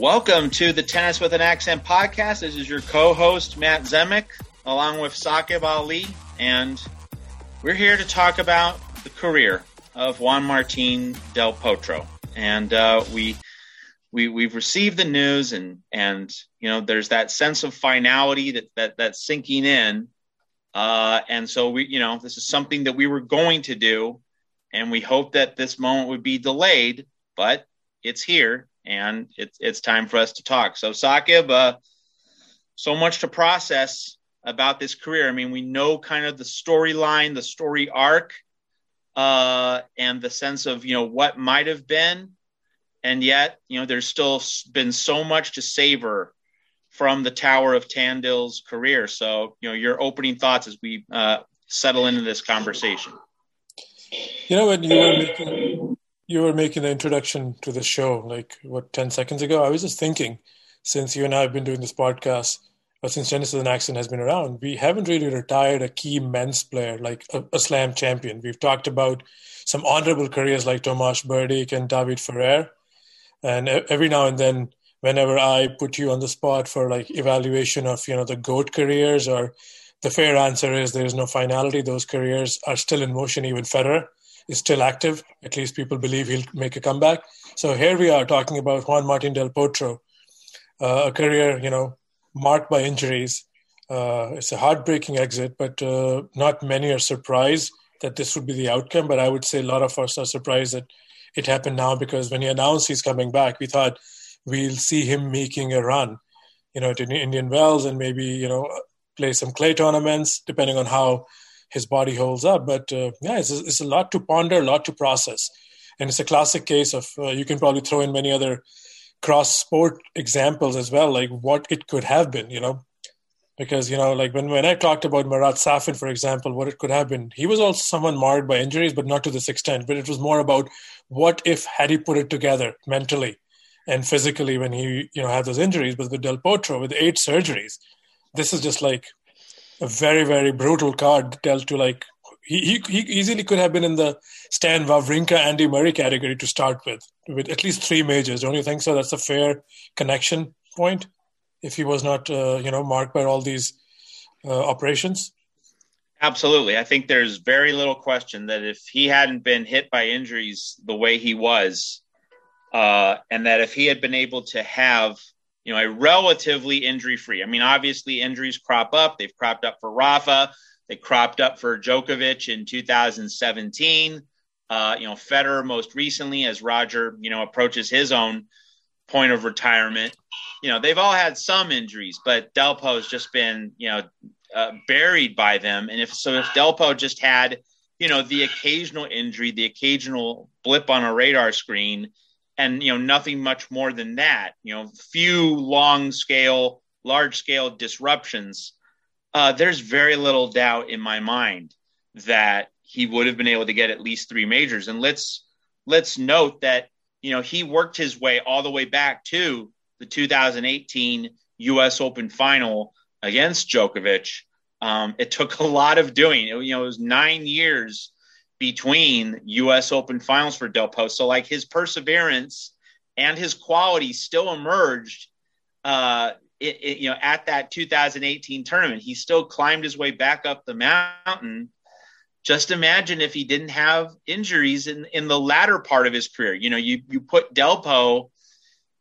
Welcome to the Tennis with an Accent podcast. This is your co-host Matt Zemek, along with Saqib Ali, and we're here to talk about the career of Juan Martin Del Potro. And uh, we we we've received the news, and and you know there's that sense of finality that that that's sinking in. Uh, and so we, you know, this is something that we were going to do, and we hope that this moment would be delayed, but it's here and it's it's time for us to talk. So Saqib, uh, so much to process about this career. I mean, we know kind of the storyline, the story arc, uh, and the sense of you know what might have been, and yet you know there's still been so much to savor from the Tower of Tandil's career. So you know your opening thoughts as we uh, settle into this conversation. You know, when you were making you were making the introduction to the show, like what ten seconds ago, I was just thinking, since you and I have been doing this podcast, but since Tennis with an Accent has been around, we haven't really retired a key men's player like a, a slam champion. We've talked about some honorable careers like Tomas Berdych and David Ferrer. And every now and then, whenever I put you on the spot for like evaluation of, you know, the GOAT careers or the fair answer is there is no finality. Those careers are still in motion. Even Federer is still active. At least people believe he'll make a comeback. So here we are talking about Juan Martin Del Potro, uh, a career, you know, marked by injuries. Uh, it's a heartbreaking exit, but uh, not many are surprised that this would be the outcome. But I would say a lot of us are surprised that it happened now because when he announced he's coming back, we thought we'll see him making a run, you know, to Indian Wells and maybe, you know, play some clay tournaments, depending on how his body holds up. But uh, yeah, it's, it's a lot to ponder, a lot to process. And it's a classic case of uh, you can probably throw in many other cross sport examples as well, like what it could have been, you know. Because, you know, like when, when I talked about Marat Safin, for example, what it could have been, he was also someone marred by injuries, but not to this extent. But it was more about what if had he put it together mentally and physically when he, you know, had those injuries. But with Del Potro, with eight surgeries, this is just like a very very brutal card dealt to like he, he, he easily could have been in the Stan Wawrinka Andy Murray category to start with with at least three majors. Don't you think so? That's a fair connection point. If he was not uh, you know marked by all these uh, operations. Absolutely. I think there's very little question that if he hadn't been hit by injuries the way he was, uh, and that if he had been able to have you know, a relatively injury free. I mean, obviously injuries crop up. They've cropped up for Rafa. They cropped up for Djokovic in 2017. Uh, you know, Federer most recently as Roger, you know, approaches his own point of retirement. You know, they've all had some injuries, but Delpo has just been, you know, uh, buried by them. And if so, if Delpo just had, you know, the occasional injury, the occasional blip on a radar screen, and you know nothing much more than that you know few long scale large scale disruptions uh, there's very little doubt in my mind that he would have been able to get at least three majors. And let's let's note that you know he worked his way all the way back to the 2018 us open final against Djokovic. Um, it took a lot of doing. It, you know it was nine years between U.S. Open finals for Del. So, like his perseverance and his quality still emerged. Uh, it, it, you know, at that 2018 tournament, he still climbed his way back up the mountain. Just imagine if he didn't have injuries in, in the latter part of his career. You know, you you put Delpo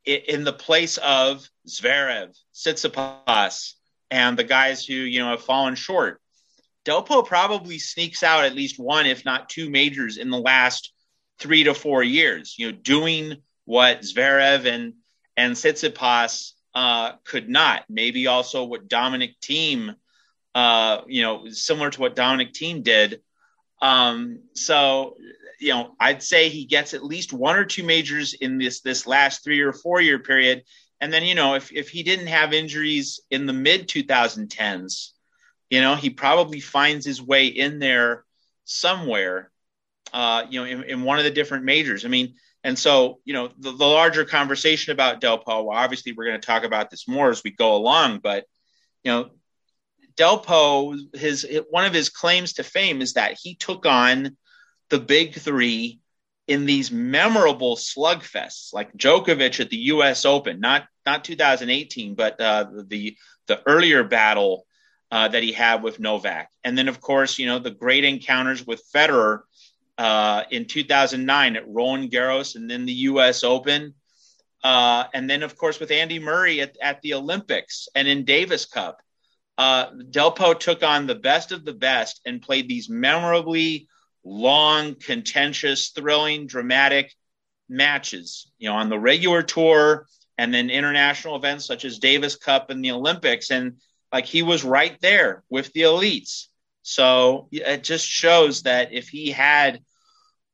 in, in the place of Zverev, Tsitsipas, and the guys who you know have fallen short. Delpo probably sneaks out at least one, if not two majors in the last three to four years. You know, doing what Zverev and and Tsitsipas uh, could not. Maybe also what Dominic Thiem, uh, you know, similar to what Dominic Thiem did. Um, so, you know, I'd say he gets at least one or two majors in this this last three or four year period. And then, you know, if if he didn't have injuries in the mid 2010s, you know, he probably finds his way in there somewhere, uh, you know, in, in, one of the different majors. I mean, and so, you know, the, the larger conversation about Delpo, well, obviously we're going to talk about this more as we go along, but, you know, Delpo, his one of his claims to fame is that he took on the big three in these memorable slugfests, like Djokovic at the U.S. Open, not not 2018, but uh, the the earlier battle uh, that he had with Novak, and then of course you know the great encounters with Federer uh, in 2009 at Roland Garros, and then the U.S. Open, uh, and then of course with Andy Murray at, at the Olympics and in Davis Cup. Uh, Delpo took on the best of the best and played these memorably long, contentious, thrilling, dramatic matches, you know, on the regular tour and then international events such as Davis Cup and the Olympics. And like he was right there with the elites. So it just shows that if he had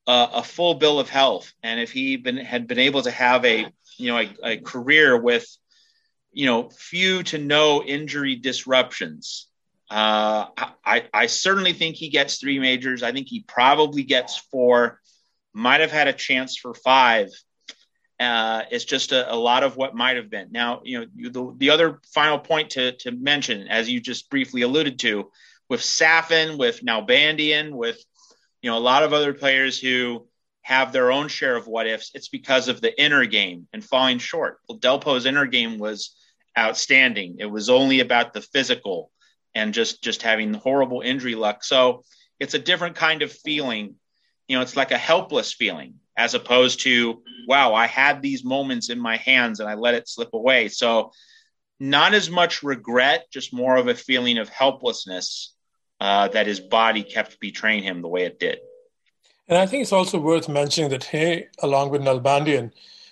a, a full bill of health and if he been, had been able to have a, you know, a, a career with, you know, few to no injury disruptions, uh, I, I certainly think he gets three majors. I think he probably gets four. Might have had a chance for five. Uh, it's just a, a, lot of what might have been. Now, you know, the, the other final point to, to mention, as you just briefly alluded to, with Safin, with Nalbandian, with you know a lot of other players who have their own share of what ifs. It's because of the inner game and falling short. Well, Delpo's inner game was outstanding. It was only about the physical and just just having horrible injury luck. So it's a different kind of feeling. You know, it's like a helpless feeling as opposed to wow, I had these moments in my hands and I let it slip away. So not as much regret, just more of a feeling of helplessness uh, that his body kept betraying him the way it did. And I think it's also worth mentioning that he, along with Nalbandian,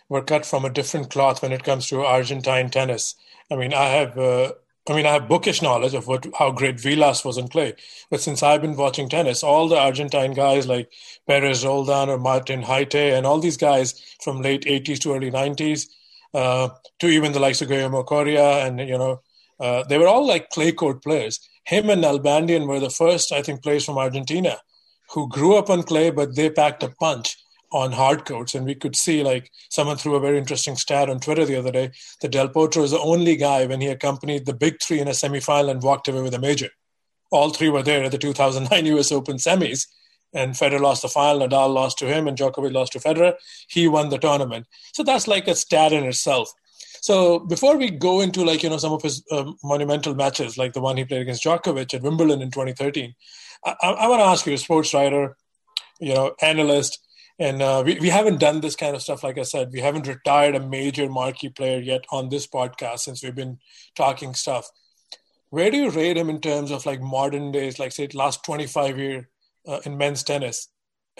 were cut from a different cloth when it comes to Argentine tennis. I mean, I have uh, I mean, I have bookish knowledge of what how great Vilas was in clay, but since I've been watching tennis, all the Argentine guys like Perez Roldan or Martin Jaite and all these guys from late 80s to early 90s, uh, to even the likes of Guillermo Coria, and you know, uh, they were all like clay court players. Him and Nalbandian were the first, I think, players from Argentina who grew up on clay, but they packed a punch on hard courts. And we could see, like, someone threw a very interesting stat on Twitter the other day that Del Potro is the only guy when he accompanied the big three in a semifinal and walked away with a major. All three were there at the 2009 US Open semis. And Federer lost the final, Nadal lost to him, and Djokovic lost to Federer. He won the tournament. So that's like a stat in itself. So before we go into like you know some of his uh, monumental matches, like the one he played against Djokovic at Wimbledon in 2013, I, I want to ask you, a sports writer, you know, analyst, and uh, we, we haven't done this kind of stuff, like I said. We haven't retired a major marquee player yet on this podcast since we've been talking stuff. Where do you rate him in terms of like modern days, like say last 25 year uh, in men's tennis?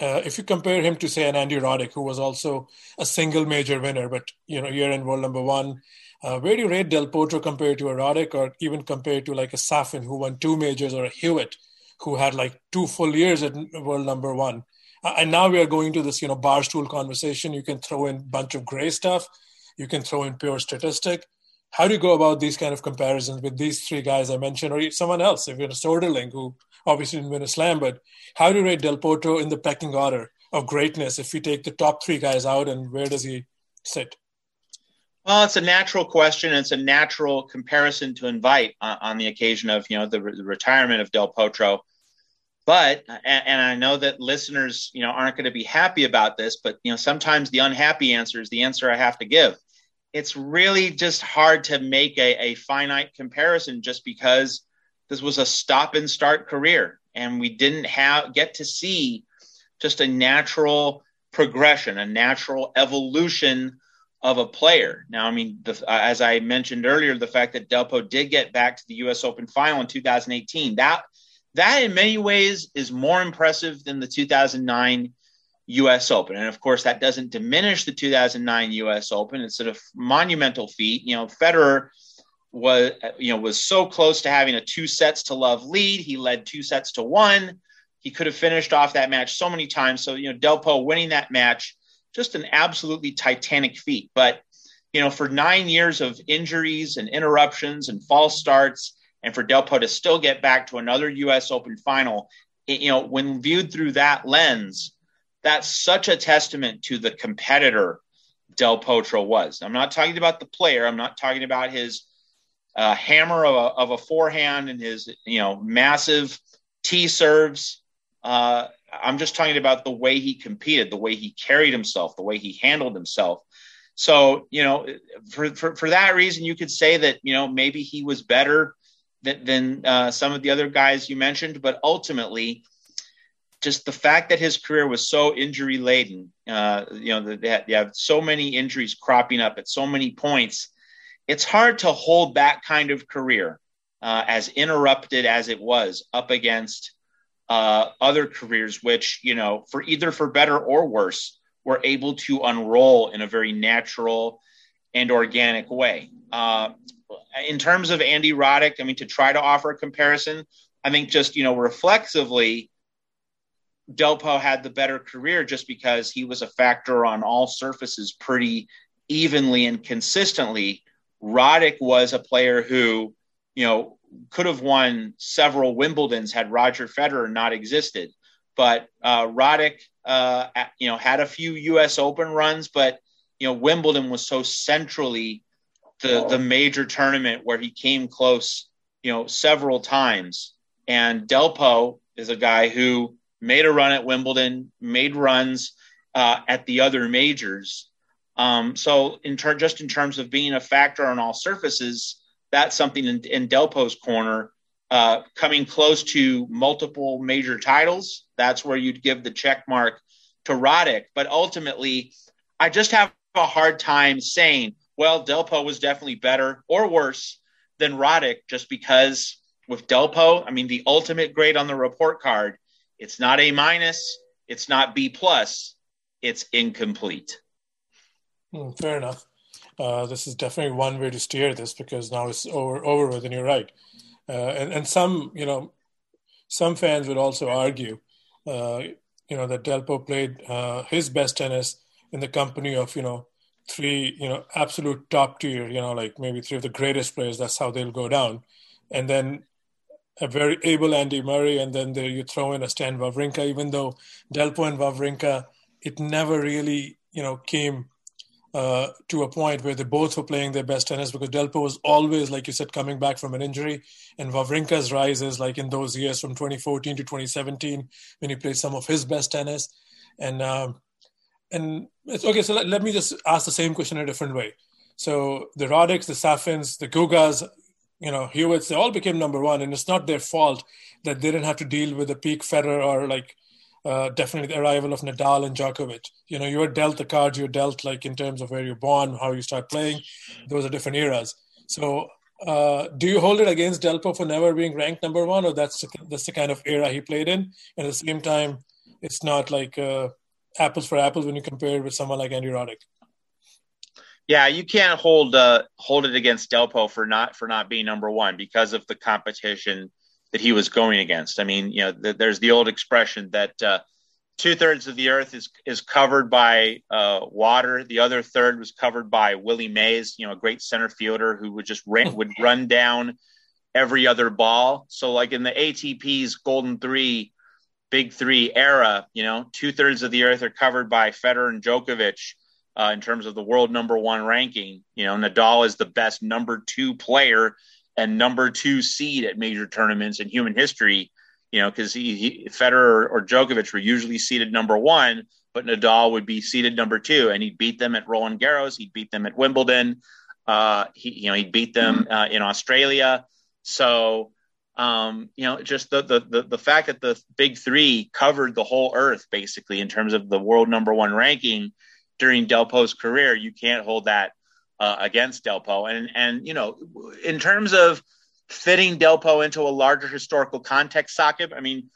Uh, if you compare him to say an Andy Roddick, who was also a single major winner, but you know year in world number one, uh, where do you rate Del Potro compared to a Roddick, or even compared to like a Safin who won two majors, or a Hewitt who had like two full years at world number one? And now we are going to this you know barstool conversation. You can throw in a bunch of gray stuff. You can throw in pure statistic. How do you go about these kind of comparisons with these three guys i mentioned or someone else? If you're a soderling who obviously didn't win a slam but how do you rate del potro in the pecking order of greatness if we take the top three guys out and where does he sit? Well, it's a natural question. It's a natural comparison to invite on, on the occasion of you know the, the retirement of Del Potro but and, i know that listeners you know aren't going to be happy about this but you know sometimes the unhappy answer is the answer i have to give. It's really just hard to make a, a finite comparison just because this was a stop and start career and we didn't have get to see just a natural progression a natural evolution of a player. Now i mean the, as i mentioned earlier the fact that delpo did get back to the us open final in 2018 that that in many ways is more impressive than the 2009 US Open. And of course, that doesn't diminish the 2009 US Open. It's sort of monumental feat. You know, Federer was, you know, was so close to having a two sets to love lead. He led two sets to one. He could have finished off that match so many times. So, you know, Delpo winning that match, just an absolutely titanic feat. But, you know, for nine years of injuries and interruptions and false starts, and for Delpo to still get back to another U.S. Open final, you know, when viewed through that lens, that's such a testament to the competitor Del Potro was. I'm not talking about the player. I'm not talking about his uh, hammer of a, of a, forehand and his, you know, massive tee serves. Uh, I'm just talking about the way he competed, the way he carried himself, the way he handled himself. So, you know, for, for, for that reason, you could say that, you know, maybe he was better than, than uh, some of the other guys you mentioned, but ultimately, just the fact that his career was so injury laden, uh, you know, that you have so many injuries cropping up at so many points, it's hard to hold that kind of career uh, as interrupted as it was up against uh, other careers, which, you know, for either for better or worse, were able to unroll in a very natural and organic way. Uh, in terms of Andy Roddick, I mean, to try to offer a comparison, I think just, you know, reflexively, Delpo had the better career just because he was a factor on all surfaces pretty evenly and consistently. Roddick was a player who, you know, could have won several Wimbledons had Roger Federer not existed. But uh, Roddick, uh, you know, had a few U.S. Open runs, but you know, Wimbledon was so centrally the the major tournament where he came close, you know, several times. And Delpo is a guy who made a run at Wimbledon, made runs uh, at the other majors. Um, so, in ter- just in terms of being a factor on all surfaces, that's something in, in Delpo's corner. Uh, coming close to multiple major titles, that's where you'd give the check mark to Roddick. But ultimately, I just have a hard time saying, well, Delpo was definitely better or worse than Roddick just because with Delpo, I mean, the ultimate grade on the report card, it's not A minus, it's not B plus, it's incomplete. Mm, fair enough. Uh, this is definitely one way to steer this because now it's over over with, and you're right. Uh, and and some you know some fans would also argue, uh, you know, that Delpo played uh, his best tennis in the company of you know three you know absolute top tier, you know, like maybe three of the greatest players. That's how they'll go down, and then a very able Andy Murray, and then there you throw in a Stan Wawrinka. Even though Delpo and Wawrinka, it never really you know came uh, to a point where they both were playing their best tennis because Delpo was always, like you said, coming back from an injury. And Wawrinka's rises, like in those years from 2014 to 2017, when he played some of his best tennis. And um, and it's okay. So let, let me just ask the same question in a different way. So the Roddicks, the Safins, the Gugas, you know, Hewitts, they all became number one, and it's not their fault that they didn't have to deal with the peak Federer or like uh, definitely the arrival of Nadal and Djokovic. You know, you were dealt the cards you're dealt, like in terms of where you're born, how you start playing. Those are different eras. So, uh, do you hold it against Delpo for never being ranked number one, or that's the, that's the kind of era he played in? And at the same time, it's not like uh, apples for apples when you compare it with someone like Andy Roddick. Yeah, you can't hold uh, hold it against Delpo for not for not being number one because of the competition that he was going against. I mean, you know, th- there's the old expression that uh, two thirds of the earth is is covered by uh, water. The other third was covered by Willie Mays, you know, a great center fielder who would just ran, would run down every other ball. So, like in the ATP's Golden Three, Big Three era, you know, two thirds of the earth are covered by Federer and Djokovic. Uh, in terms of the world number one ranking, you know, Nadal is the best number two player and number two seed at major tournaments in human history. You know, because he, he Federer or Djokovic were usually seeded number one, but Nadal would be seeded number two, and he'd beat them at Roland Garros, he'd beat them at Wimbledon, uh, he you know he'd beat them uh, in Australia. So um, you know, just the, the the the fact that the big three covered the whole earth basically in terms of the world number one ranking during Delpo's career, you can't hold that uh, against Delpo. And and you know, in terms of fitting Delpo into a larger historical context, Saqib, I mean,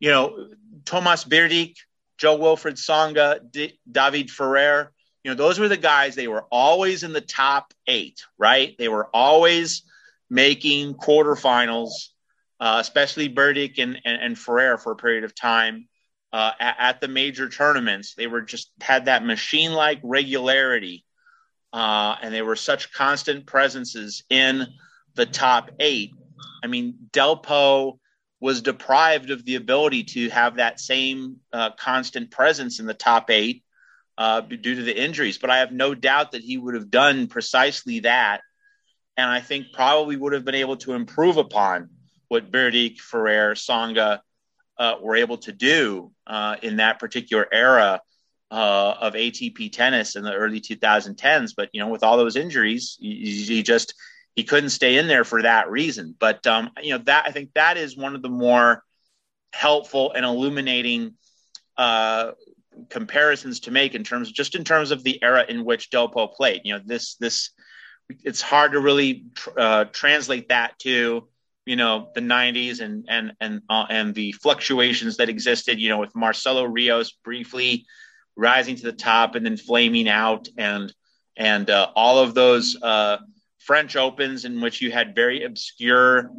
you know, Tomas Berdych, Jo-Wilfried Tsonga, D- David Ferrer, you know, those were the guys. They were always in the top eight, right? They were always making quarterfinals, uh, especially Berdych and, and, and Ferrer for a period of time. Uh, at, at, the major tournaments, they were just had that machine like regularity uh, and they were such constant presences in the top eight. I mean, Delpo was deprived of the ability to have that same uh, constant presence in the top eight uh, due to the injuries. But I have no doubt that he would have done precisely that. And I think probably would have been able to improve upon what Berdych, Ferrer, Tsonga, uh, were able to do uh, in that particular era uh, of ATP tennis in the early 2010s. But you know, with all those injuries, he, he just he couldn't stay in there for that reason. But um, you know, that I think that is one of the more helpful and illuminating uh, comparisons to make in terms just in terms of the era in which Delpo played. You know, this this it's hard to really uh, translate that to you know the 90s and and and uh, and the fluctuations that existed you know with Marcelo Rios briefly rising to the top and then flaming out and and uh, all of those uh, French Opens in which you had very obscure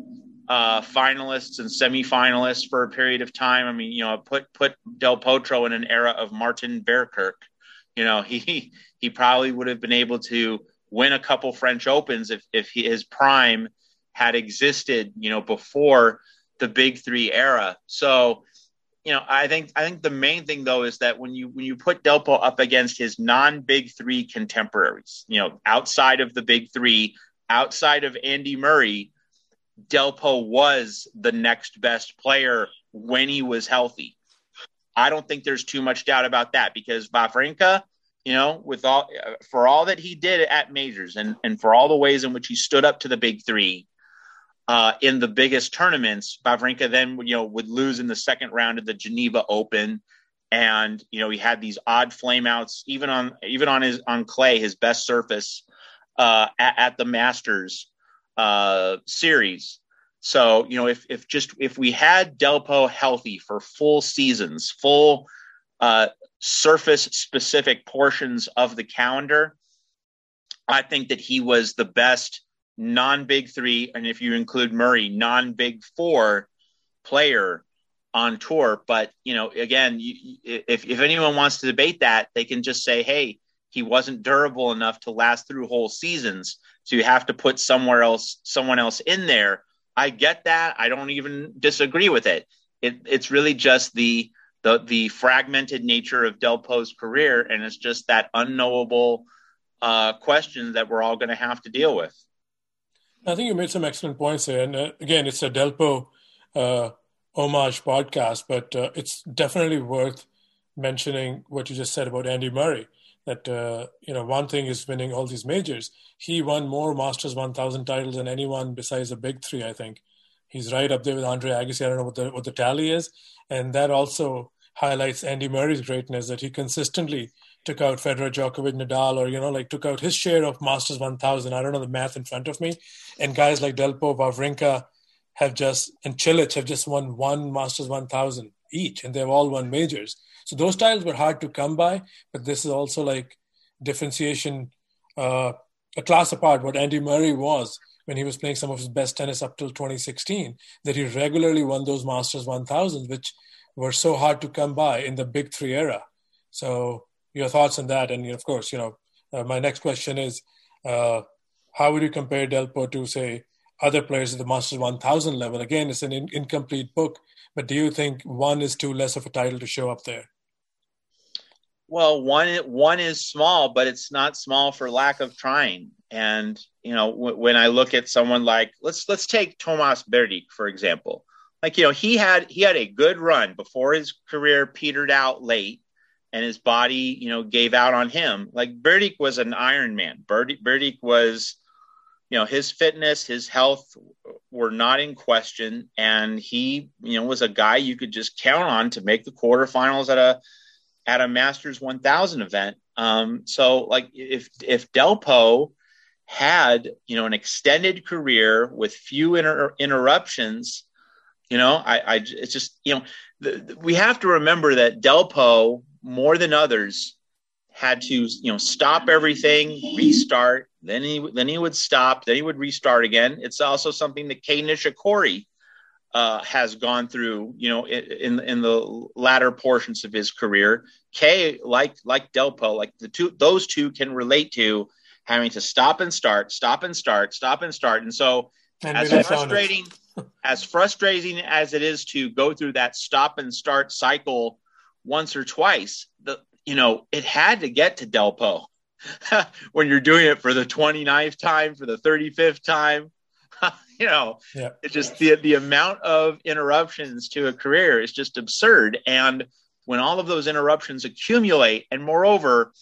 uh, finalists and semifinalists for a period of time. I mean, you know, put put Del Potro in an era of Martin Verkerk. You know, he he probably would have been able to win a couple French Opens if if he, his prime had existed. You know, before the Big Three era. So, you know, I think I think the main thing though is that when you when you put Delpo up against his non Big Three contemporaries, you know, outside of the Big Three, outside of Andy Murray Delpo was the next best player when he was healthy. I don't think there's too much doubt about that because Wawrinka, you know, with all for all that he did at majors and and for all the ways in which he stood up to the big three uh, in the biggest tournaments, Wawrinka then you know would lose in the second round of the Geneva Open, and you know he had these odd flameouts even on even on his on clay, his best surface uh, at, at the Masters uh, series. So, you know, if, if just if we had Delpo healthy for full seasons, full uh, surface specific portions of the calendar, I think that he was the best non big three, and if you include Murray, non big four player on tour. But, you know, again, you, if, if anyone wants to debate that, they can just say, hey, he wasn't durable enough to last through whole seasons. So you have to put somewhere else, someone else in there. I get that. I don't even disagree with it. it it's really just the the the fragmented nature of Del Delpo's career, and it's just that unknowable uh, question that we're all going to have to deal with. I think you made some excellent points there, and uh, again, it's a Delpo uh, homage podcast, but uh, it's definitely worth mentioning what you just said about Andy Murray that uh, you know one thing is winning all these majors. He won more Masters 1000 titles than anyone besides the big three. I think he's right up there with Andre Agassi. I don't know what the what the tally is, and that also highlights Andy Murray's greatness that he consistently took out Federer, Djokovic, Nadal, or you know like took out his share of Masters 1000. I don't know the math in front of me, and guys like Delpo, Wawrinka have just and Cilic have just won one Masters 1000 each, and they've all won majors. So those titles were hard to come by, but this is also like differentiation, uh, a class apart. What Andy Murray was when he was playing some of his best tennis up till 2016, that he regularly won those Masters 1000s, which were so hard to come by in the Big Three era. So your thoughts on that, and of course, you know, uh, my next question is, uh, how would you compare Delpo to say other players at the Masters 1000 level? Again, it's an in- incomplete book, but do you think one is too less of a title to show up there? Well, one one is small, but it's not small for lack of trying. And you know, w- when I look at someone like let's let's take Tomas Berdych for example. Like you know, he had he had a good run before his career petered out late, and his body you know gave out on him. Like Berdych was an Iron Man. Berdych was, you know, his fitness, his health were not in question, and he you know was a guy you could just count on to make the quarterfinals at a at a Masters 1000 event. Um, so like if if Delpo had you know an extended career with few inter- interruptions, you know, I, I it's just you know the, the, we have to remember that Delpo more than others had to you know stop everything, restart. Then he then he would stop. Then he would restart again. It's also something that Kei Nishikori uh, has gone through, you know, in in the latter portions of his career. Kei, like like Delpo, like the two, those two can relate to having to stop and start, stop and start, stop and start, and so and as frustrating as frustrating as it is to go through that stop and start cycle once or twice, the you know it had to get to Delpo when you're doing it for the 29th time, for the 35th time, you know, yeah. it's just the the amount of interruptions to a career is just absurd. And when all of those interruptions accumulate, and moreover,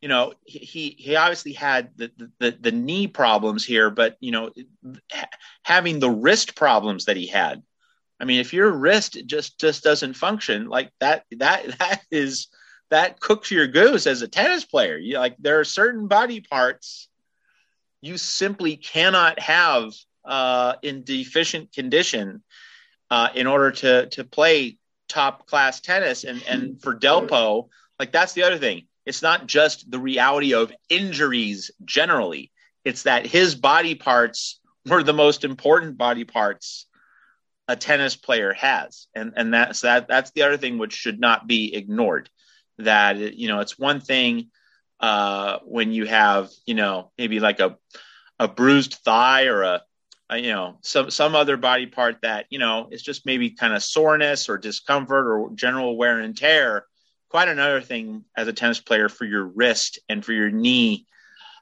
you know, he he obviously had the, the the knee problems here, but you know, having the wrist problems that he had. I mean, if your wrist just just doesn't function like that, that that is that cooks your goose as a tennis player. You like there are certain body parts you simply cannot have uh, in deficient condition uh, in order to to play top class tennis. And and for Delpo, like that's the other thing. It's not just the reality of injuries generally. It's that his body parts were the most important body parts a tennis player has, and and that's that that's the other thing which should not be ignored. That you know, it's one thing uh, when you have you know maybe like a a bruised thigh or a you know some some other body part that you know is just maybe kind of soreness or discomfort or general wear and tear quite another thing as a tennis player for your wrist and for your knee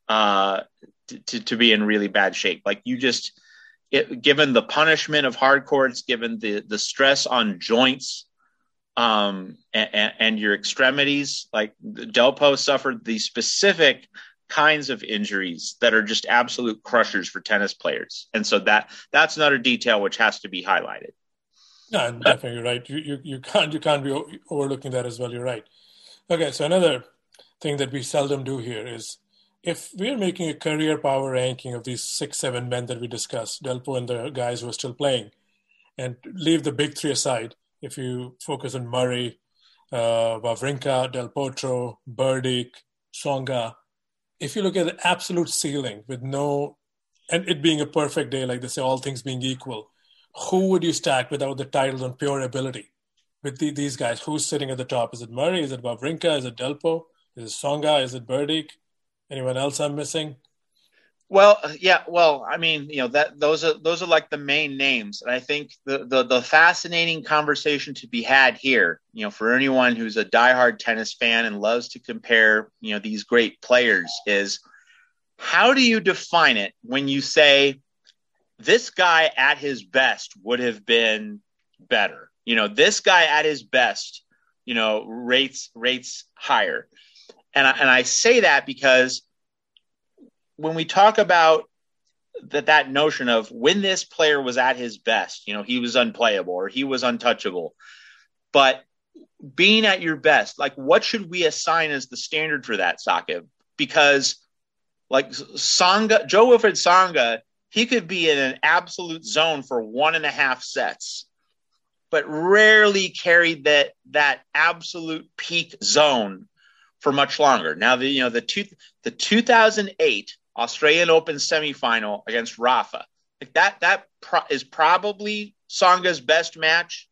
uh, to, to be in really bad shape like you just it, given the punishment of hard courts given the the stress on joints um, and, and your extremities like delpo suffered the specific kinds of injuries that are just absolute crushers for tennis players. And so that that's another detail which has to be highlighted. No, definitely right. You, you you can't you can't be overlooking that as well. You're right. Okay, so another thing that we seldom do here is if we're making a career power ranking of these six seven men that we discussed, Delpo and the guys who are still playing, and leave the big three aside. If you focus on Murray, uh, Wawrinka, Del Potro, Berdych, Tsonga, if you look at the absolute ceiling with no, and it being a perfect day, like they say, all things being equal, who would you stack without the titles on pure ability? With the, these guys, who's sitting at the top? Is it Murray? Is it Wawrinka? Is it Delpo? Is it Tsonga? Is it Berdych? Anyone else I'm missing? Well, uh, yeah. Well, I mean, you know that those are those are like the main names, and I think the, the the fascinating conversation to be had here, you know, for anyone who's a diehard tennis fan and loves to compare, you know, these great players, is how do you define it when you say this guy at his best would have been better? You know, this guy at his best, you know, rates rates higher, and I, and I say that because when we talk about that that notion of when this player was at his best, you know, he was unplayable or he was untouchable. But being at your best, like what should we assign as the standard for that, Saqib? Because like Tsonga, Jo-Wilfried Tsonga, he could be in an absolute zone for one and a half sets, but rarely carried that that absolute peak zone for much longer. Now the you know the two the 2008 Australian Open semifinal against Rafa. Like that that pro- is probably Tsonga's best match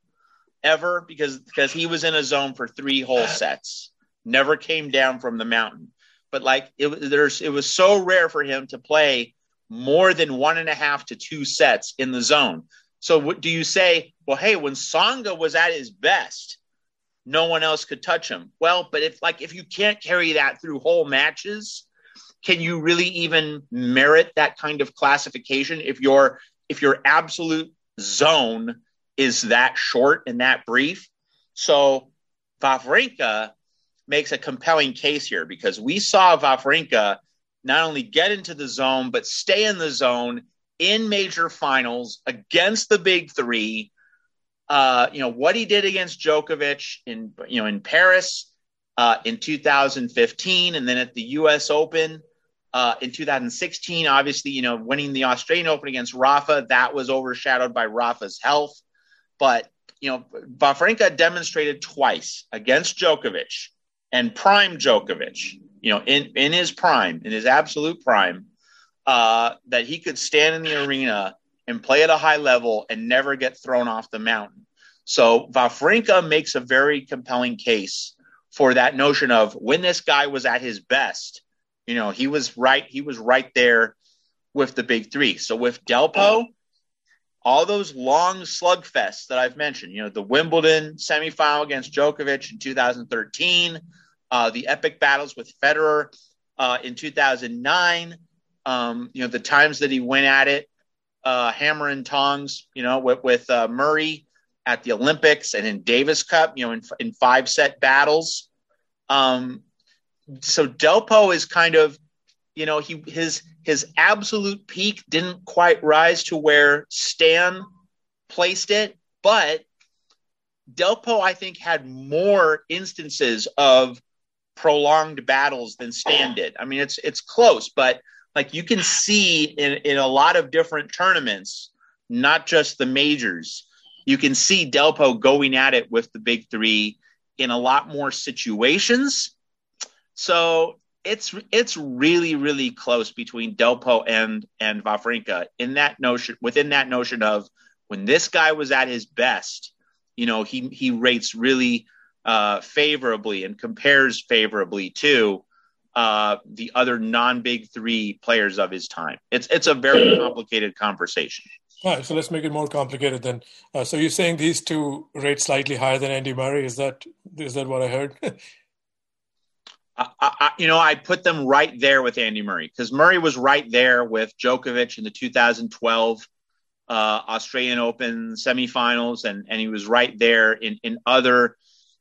ever because because he was in a zone for three whole sets, never came down from the mountain. But like it there's it was so rare for him to play more than one and a half to two sets in the zone. So what do you say? Well, hey, when Tsonga was at his best, no one else could touch him. Well, but if like if you can't carry that through whole matches, can you really even merit that kind of classification if your if your absolute zone is that short and that brief? So Wawrinka makes a compelling case here because we saw Wawrinka not only get into the zone but stay in the zone in major finals against the big three. Uh, you know what he did against Djokovic in you know in Paris uh, in 2015, and then at the U.S. Open uh, in 2016. Obviously, you know, winning the Australian Open against Rafa, that was overshadowed by Rafa's health. But, you know, Wawrinka demonstrated twice against Djokovic and prime Djokovic, you know, in, in his prime, in his absolute prime, uh, that he could stand in the arena and play at a high level and never get thrown off the mountain. So Wawrinka makes a very compelling case for that notion of when this guy was at his best, you know, he was right. He was right there with the big three. So with Delpo, all those long slugfests that I've mentioned, you know, the Wimbledon semifinal against Djokovic in 2013, uh, the epic battles with Federer uh, in 2009, um, you know, the times that he went at it uh, hammer and tongs, you know, with, with uh, Murray at the Olympics and in Davis Cup, you know, in, in five set battles. Um, so Delpo is kind of, you know, he his his absolute peak didn't quite rise to where Stan placed it, but Delpo, I think, had more instances of prolonged battles than Stan did. I mean, it's it's close, but like you can see in, in a lot of different tournaments, not just the majors, you can see Delpo going at it with the big three in a lot more situations. So it's it's really really close between Delpo and and Wawrinka in that notion within that notion of when this guy was at his best, you know, he he rates really uh, favorably and compares favorably to uh, the other non-big three players of his time. It's it's a very complicated conversation. All right, so let's make it more complicated then. Uh, so you're saying these two rate slightly higher than Andy Murray? Is that is that what I heard? I, I, you know, I put them right there with Andy Murray because Murray was right there with Djokovic in the 2012 uh, Australian Open semifinals, and and he was right there in in other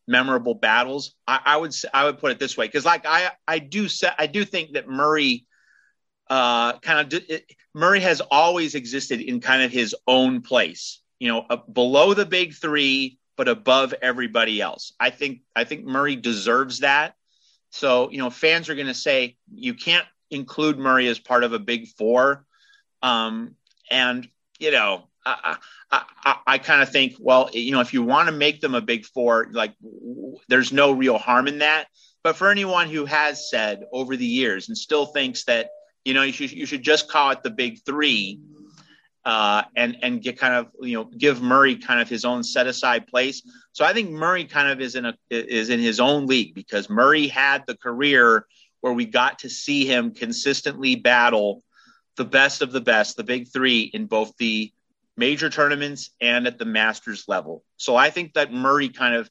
memorable battles. I, I would I would put it this way because like I I do I do think that Murray uh, kind of it, Murray has always existed in kind of his own place, you know, uh, below the big three but above everybody else. I think I think Murray deserves that. So you know, fans are going to say you can't include Murray as part of a big four, um, and you know I, I, I kind of think, well, you know, if you want to make them a big four, like there's no real harm in that. But for anyone who has said over the years and still thinks that, you know, you should, you should just call it the big three uh, and, and get kind of, you know, give Murray kind of his own set aside place. So I think Murray kind of is in a, is in his own league because Murray had the career where we got to see him consistently battle the best of the best, the big three in both the major tournaments and at the Masters level. So I think that Murray kind of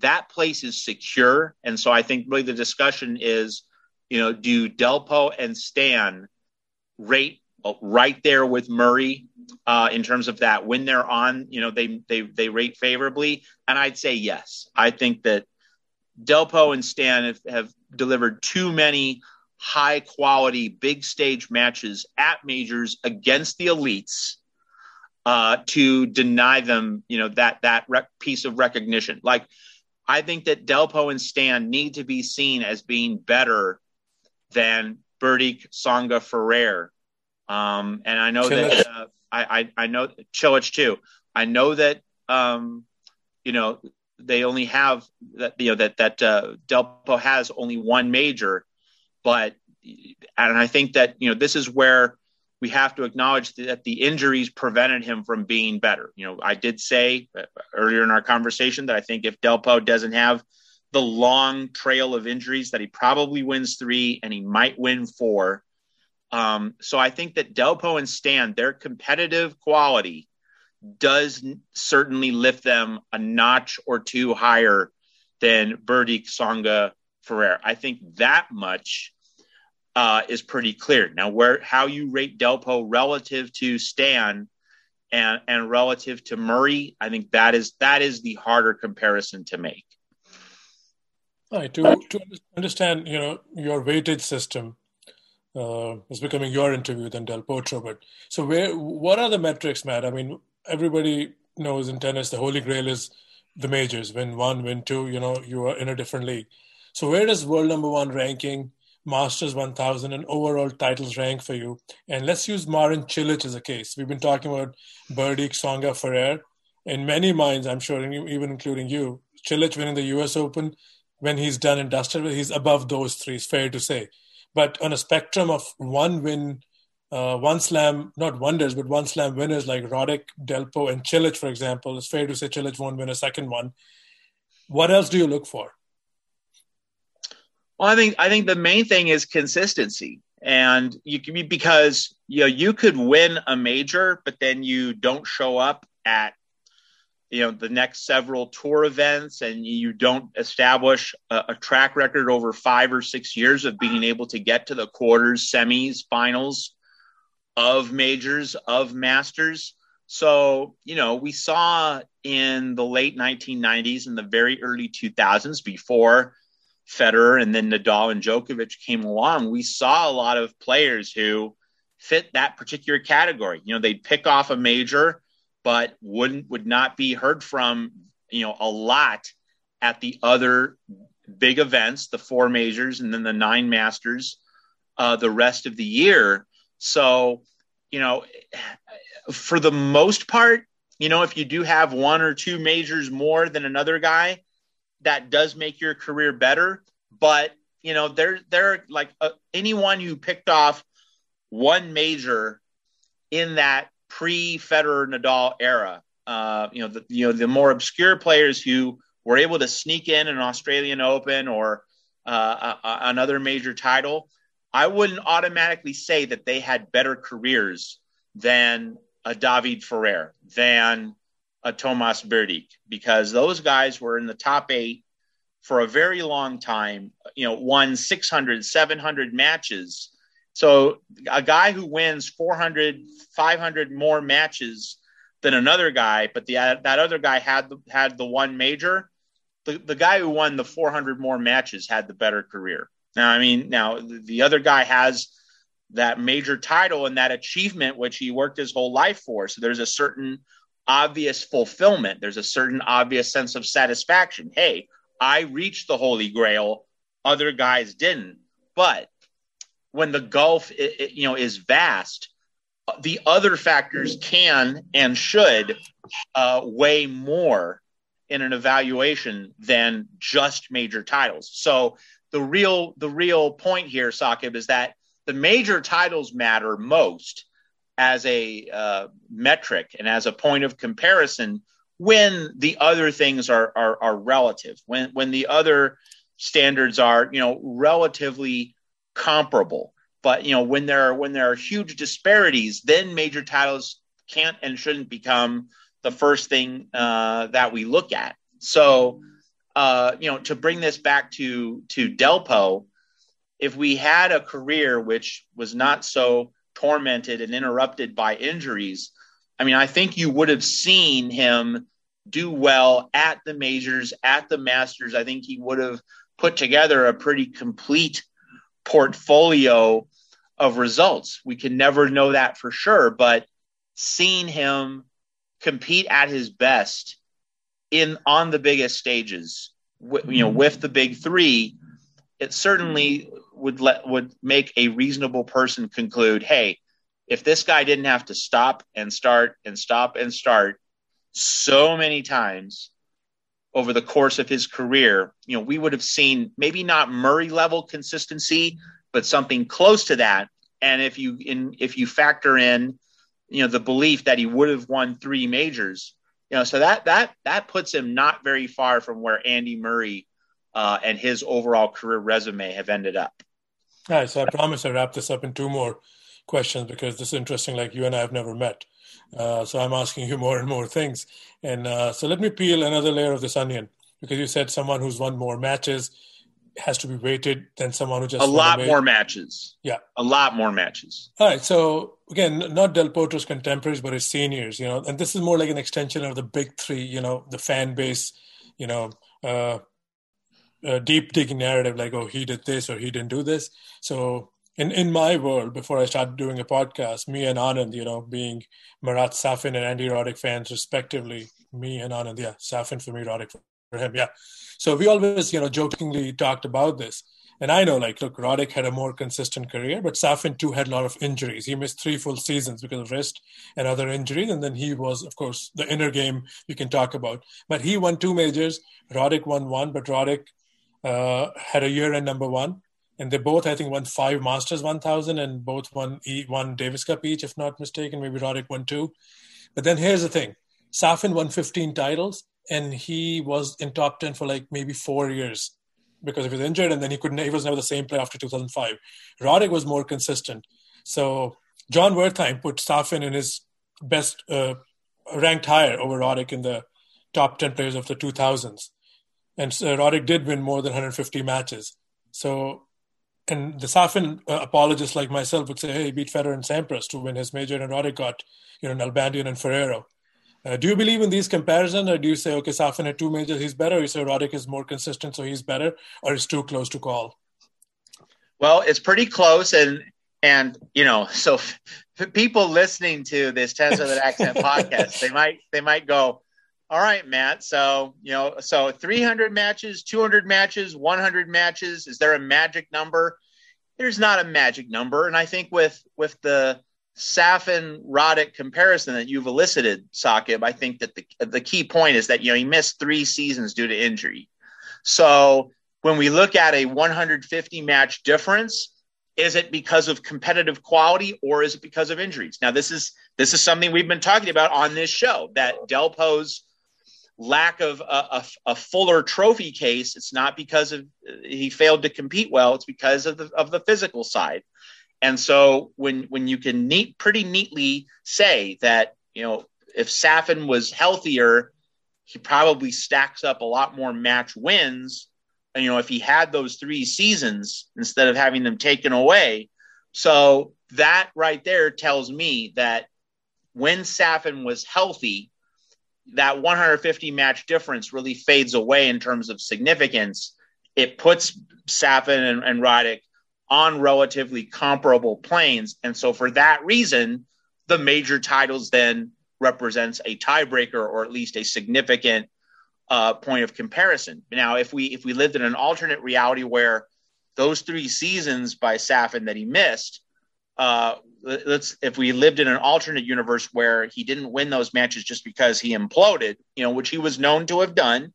that place is secure, and so I think really the discussion is, you know, do Delpo and Stan rate right there with Murray uh, in terms of that when they're on, you know, they they they rate favorably, and I'd say yes. I think that Delpo and Stan have, have delivered too many high quality big stage matches at majors against the elites uh, to deny them, you know, that that rec- piece of recognition. Like, I think that Delpo and Stan need to be seen as being better than Berdych, Tsonga, Ferrer. Um, and I know Cilic. that uh, I, I, I know Cilic too. I know that um, you know they only have that you know that that uh, Delpo has only one major, but and I think that you know this is where we have to acknowledge that the injuries prevented him from being better. You know, I did say uh, earlier in our conversation that I think if Delpo doesn't have the long trail of injuries, that he probably wins three and he might win four. Um, so I think that Delpo and Stan, their competitive quality does certainly lift them a notch or two higher than Berdych, Tsonga, Ferrer. I think that much uh, is pretty clear. Now, where how you rate Delpo relative to Stan and and relative to Murray, I think that is that is the harder comparison to make. Right. To to understand, you know, your weightage system uh, is becoming your interview than Del Potro. But so, where what are the metrics, Matt? I mean, everybody knows in tennis the holy grail is the majors. Win one, win two. You know, you are in a different league. So, where does world number one ranking Masters 1000 and overall titles rank for you. And let's use Marin Cilic as a case. We've been talking about Berdych, Tsonga, Ferrer. In many minds, I'm sure, even including you, Cilic winning the US Open, when he's done and dusted, he's above those three, it's fair to say. But on a spectrum of one win, uh, one slam, not wonders, but one slam winners like Roddick, Delpo, and Cilic, for example, it's fair to say Cilic won't win a second one. What else do you look for? Well, I think I think the main thing is consistency, and you can be because you know you could win a major, but then you don't show up at you know the next several tour events, and you don't establish a, a track record over five or six years of being able to get to the quarters, semis, finals. of majors, of masters. So, you know, we saw in the late 1990s and the very early 2000s before Federer and then Nadal and Djokovic came along, we saw a lot of players who fit that particular category. You know, they'd pick off a major, but wouldn't would not be heard from, you know, a lot at the other big events, the four majors and then the nine masters, uh, the rest of the year. So, you know, for the most part, you know, if you do have one or two majors more than another guy, that does make your career better. But you know, there there like uh, anyone who picked off one major in that pre Federer Nadal era. Uh, you know, the you know the more obscure players who were able to sneak in an Australian Open or uh, a, a, another major title. I wouldn't automatically say that they had better careers than a David Ferrer, than a Tomas Berdych because those guys were in the top eight for a very long time, you know, won 600, 700 matches. So a guy who wins 400, 500 more matches than another guy, but the that other guy had the, had the one major. The, the guy who won the 400 more matches had the better career. Now, I mean, now the other guy has that major title and that achievement which he worked his whole life for. So there's a certain obvious fulfillment. There's a certain obvious sense of satisfaction. Hey, I reached the holy grail, other guys didn't. But when the gulf it, it, you know is vast, the other factors can and should uh, weigh more in an evaluation than just major titles. So the real the real point here, Saqib, is that the major titles matter most as a uh, metric and as a point of comparison when the other things are, are, are relative, when, when the other standards are, you know, relatively comparable. But, you know, when there are, when there are huge disparities, then major titles can't and shouldn't become the first thing uh, that we look at. So, uh, you know, to bring this back to to Delpo, if we had a career which was not so tormented and interrupted by injuries, I mean, I think you would have seen him do well at the majors, at the Masters. I think he would have put together a pretty complete portfolio of results. We can never know that for sure, but seeing him compete at his best in on the biggest stages, you know, mm-hmm. with the big three, it certainly would let would make a reasonable person conclude, hey, if this guy didn't have to stop and start and stop and start so many times over the course of his career, you know, we would have seen maybe not Murray level consistency, but something close to that. And if you in if you factor in, you know, the belief that he would have won three majors, you know, so that that that puts him not very far from where Andy Murray uh, and his overall career resume have ended up. All right, so I promise I wrap this up in two more questions because this is interesting. Like you and I have never met, uh, so I'm asking you more and more things. And uh, so let me peel another layer of this onion because you said someone who's won more matches has to be weighted than someone who just a lot more matches. Yeah, a lot more matches. All right. So again, not Del Potro's contemporaries, but his seniors. You know, and this is more like an extension of the big three. You know, the fan base. You know, uh, a deep digging narrative like, oh, he did this or he didn't do this. So in, in my world, before I started doing a podcast, me and Anand, you know, being Marat Safin and Andy Roddick fans respectively, me and Anand, yeah, Safin for me, Roddick for him, yeah. So we always, you know, jokingly talked about this. And I know, like, look, Roddick had a more consistent career, but Safin too had a lot of injuries. He missed three full seasons because of wrist and other injuries. And then he was, of course, the inner game we can talk about. But he won two majors. Roddick won one, but Roddick uh, had a year end number one, and they both I think won five Masters 1000 and both won one Davis Cup each, if not mistaken. Maybe Roddick won two. But then here's the thing: Safin won 15 titles, and he was in top 10 for like maybe four years because he was injured, and then he couldn't. He was never the same player after 2005. Roddick was more consistent. So Jon Wertheim put Safin in his best uh, ranked higher over Roddick in the top 10 players of the 2000s and uh, Roddick did win more than 150 matches. So and the Safin uh, apologists like myself would say, hey, he beat Federer and Sampras to win his major, and Roddick got, you know, Nalbandian and Ferrero. Uh, do you believe in these comparisons, or do you say, okay, Safin had two majors, he's better, or you say Roddick is more consistent, so he's better, or it's too close to call? Well, it's pretty close, and and you know, so people listening to this Tennis with an Accent podcast, they might they might go, all right, Matt. So you know, so 300 matches, 200 matches, 100 matches. Is there a magic number? There's not a magic number, and I think with with the Safin Roddick comparison that you've elicited, Saqib, I think that the the key point is that you know he missed three seasons due to injury. So when we look at a 150 match difference, is it because of competitive quality or is it because of injuries? Now this is this is something we've been talking about on this show that Delpo's lack of a, a, a, fuller trophy case. It's not because of he failed to compete well. It's because of the of the physical side. And so when when you can neat pretty neatly say that you know if Safin was healthier, he probably stacks up a lot more match wins. And you know if he had those three seasons instead of having them taken away, so that right there tells me that when Safin was healthy, that 150 match difference really fades away in terms of significance. It puts Safin and, and Roddick on relatively comparable planes. And so for that reason, the major titles then represents a tiebreaker or at least a significant uh, point of comparison. Now, if we if we lived in an alternate reality where those three seasons by Safin that he missed uh, let's if we lived in an alternate universe where he didn't win those matches just because he imploded, you know, which he was known to have done.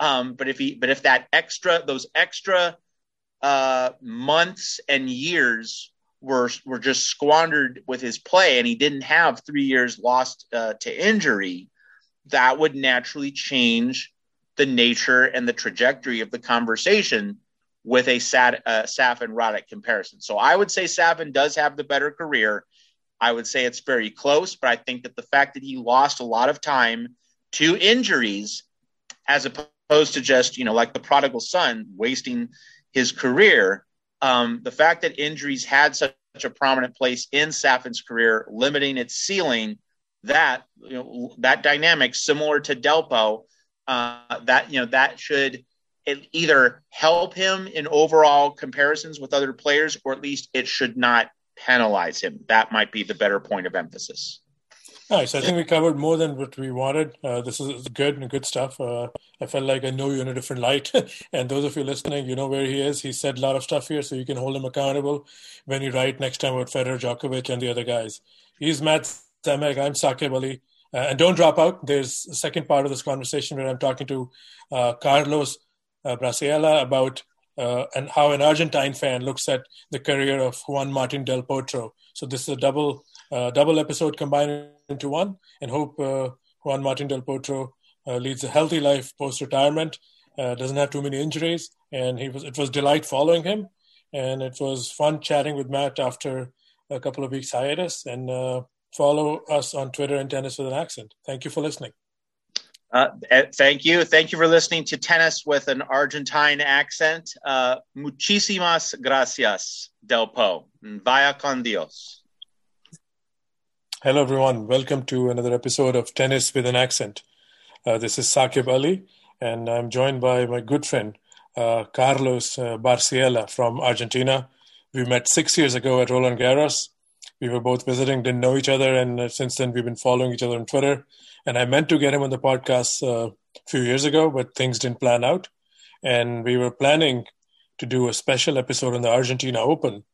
Um, but if he, but if that extra, those extra uh, months and years were were just squandered with his play, and he didn't have three years lost uh, to injury, that would naturally change the nature and the trajectory of the conversation with a Sat, uh, Safin Roddick comparison. So I would say Safin does have the better career. I would say it's very close, but I think that the fact that he lost a lot of time to injuries, as opposed to just you know like the prodigal son wasting his career, um, the fact that injuries had such, such a prominent place in Safin's career, limiting its ceiling, that you know that dynamic similar to Delpo, uh, that you know that should it either help him in overall comparisons with other players, or at least it should not penalize him. That might be the better point of emphasis. Nice. I think we covered more than what we wanted. Uh, this is good and good stuff. Uh, I felt like I know you in a different light. and those of you listening, you know where he is. He said a lot of stuff here, so you can hold him accountable when you write next time about Federer, Djokovic, and the other guys. He's Matt Zemek. I'm Saqib Ali. Uh, and don't drop out. There's a second part of this conversation where I'm talking to uh, Carlos uh, about uh, and how an Argentine fan looks at the career of Juan Martin del Potro. So this is a double uh, double episode combined into one, and hope uh, Juan Martin del Potro uh, leads a healthy life post retirement. Doesn't have too many injuries, and he was it was delight following him, and it was fun chatting with Matt after a couple of weeks hiatus. And follow us on Twitter and Tennis with an Accent. Thank you for listening. Uh, eh, thank you. Thank you for listening to Tennis with an Argentine accent. Uh, muchísimas gracias, Del Po. Vaya con Dios. Hello, everyone. Welcome to another episode of Tennis with an Accent. Uh, this is Saqib Ali, and I'm joined by my good friend, uh, Carlos uh, Barciela from Argentina. We met six years ago at Roland Garros. We were both visiting, didn't know each other, and uh, since then we've been following each other on Twitter and I meant to get him on the podcast uh, a few years ago, but things didn't plan out. And we were planning to do a special episode on the Argentina Open.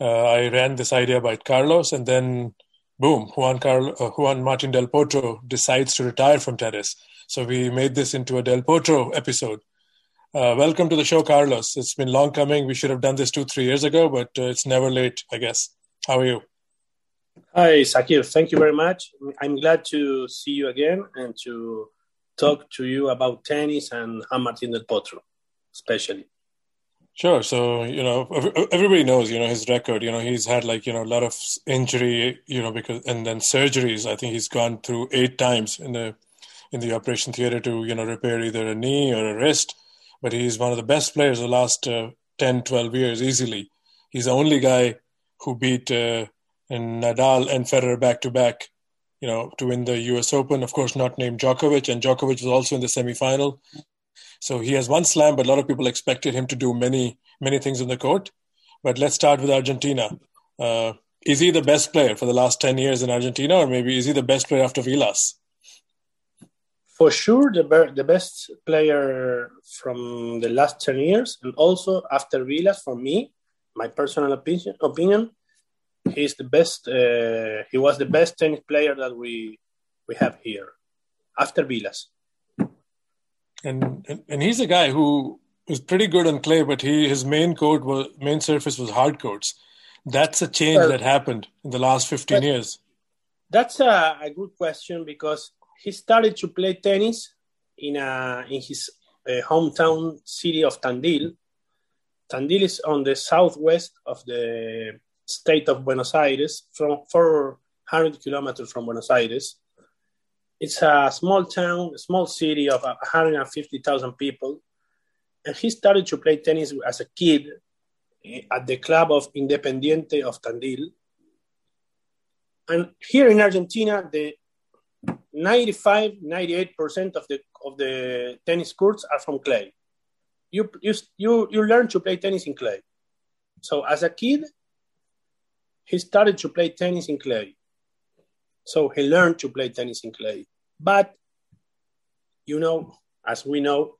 Uh, I ran this idea by Carlos, and then boom, Juan, Carlo, uh, Juan Martin Del Potro decides to retire from tennis. So we made this into a Del Potro episode. Uh, welcome to the show, Carlos. It's been long coming. We should have done this two, three years ago, but uh, it's never late, I guess. How are you? Hi, Sakir. Thank you very much. I'm glad to see you again and to talk to you about tennis and Juan Martin del Potro, especially. Sure. So, you know, everybody knows, you know, his record. You know, he's had like, you know, a lot of injury, you know, because, and then surgeries. I think he's gone through eight times in the, in the operation theater to, you know, repair either a knee or a wrist. But he's one of the best players the last uh, 10, 12 years easily. He's the only guy who beat uh, Nadal and Federer back to back, you know, to win the U.S. Open. Of course, not named Djokovic, and Djokovic was also in the semifinal. So he has one slam, but a lot of people expected him to do many, many things on the court. But let's start with Argentina. Uh, is he the best player for the last 10 years in Argentina, or maybe is he the best player after Vilas? For sure, the, be- the best player from the last 10 years, and also after Vilas, for me, my personal opinion, opinion he's the best. Uh, he was the best tennis player that we we have here after Vilas. And, and and he's a guy who was pretty good on clay, but he his main court was main surface was hard courts. That's a change well, that happened in the last fifteen years. That's a, a, good question because he started to play tennis in a in his uh, hometown city of Tandil. Tandil is on the southwest of the state of Buenos Aires, from 400 kilometers from Buenos Aires. It's a small town, a small city of 150,000 people. And he started to play tennis as a kid at the club of Independiente of Tandil. And here in Argentina, the 95, 98% of the, of the tennis courts are from clay. You, you, you, you learn to play tennis in clay. So as a kid, he started to play tennis in clay. So he learned to play tennis in clay. But, you know, as we know,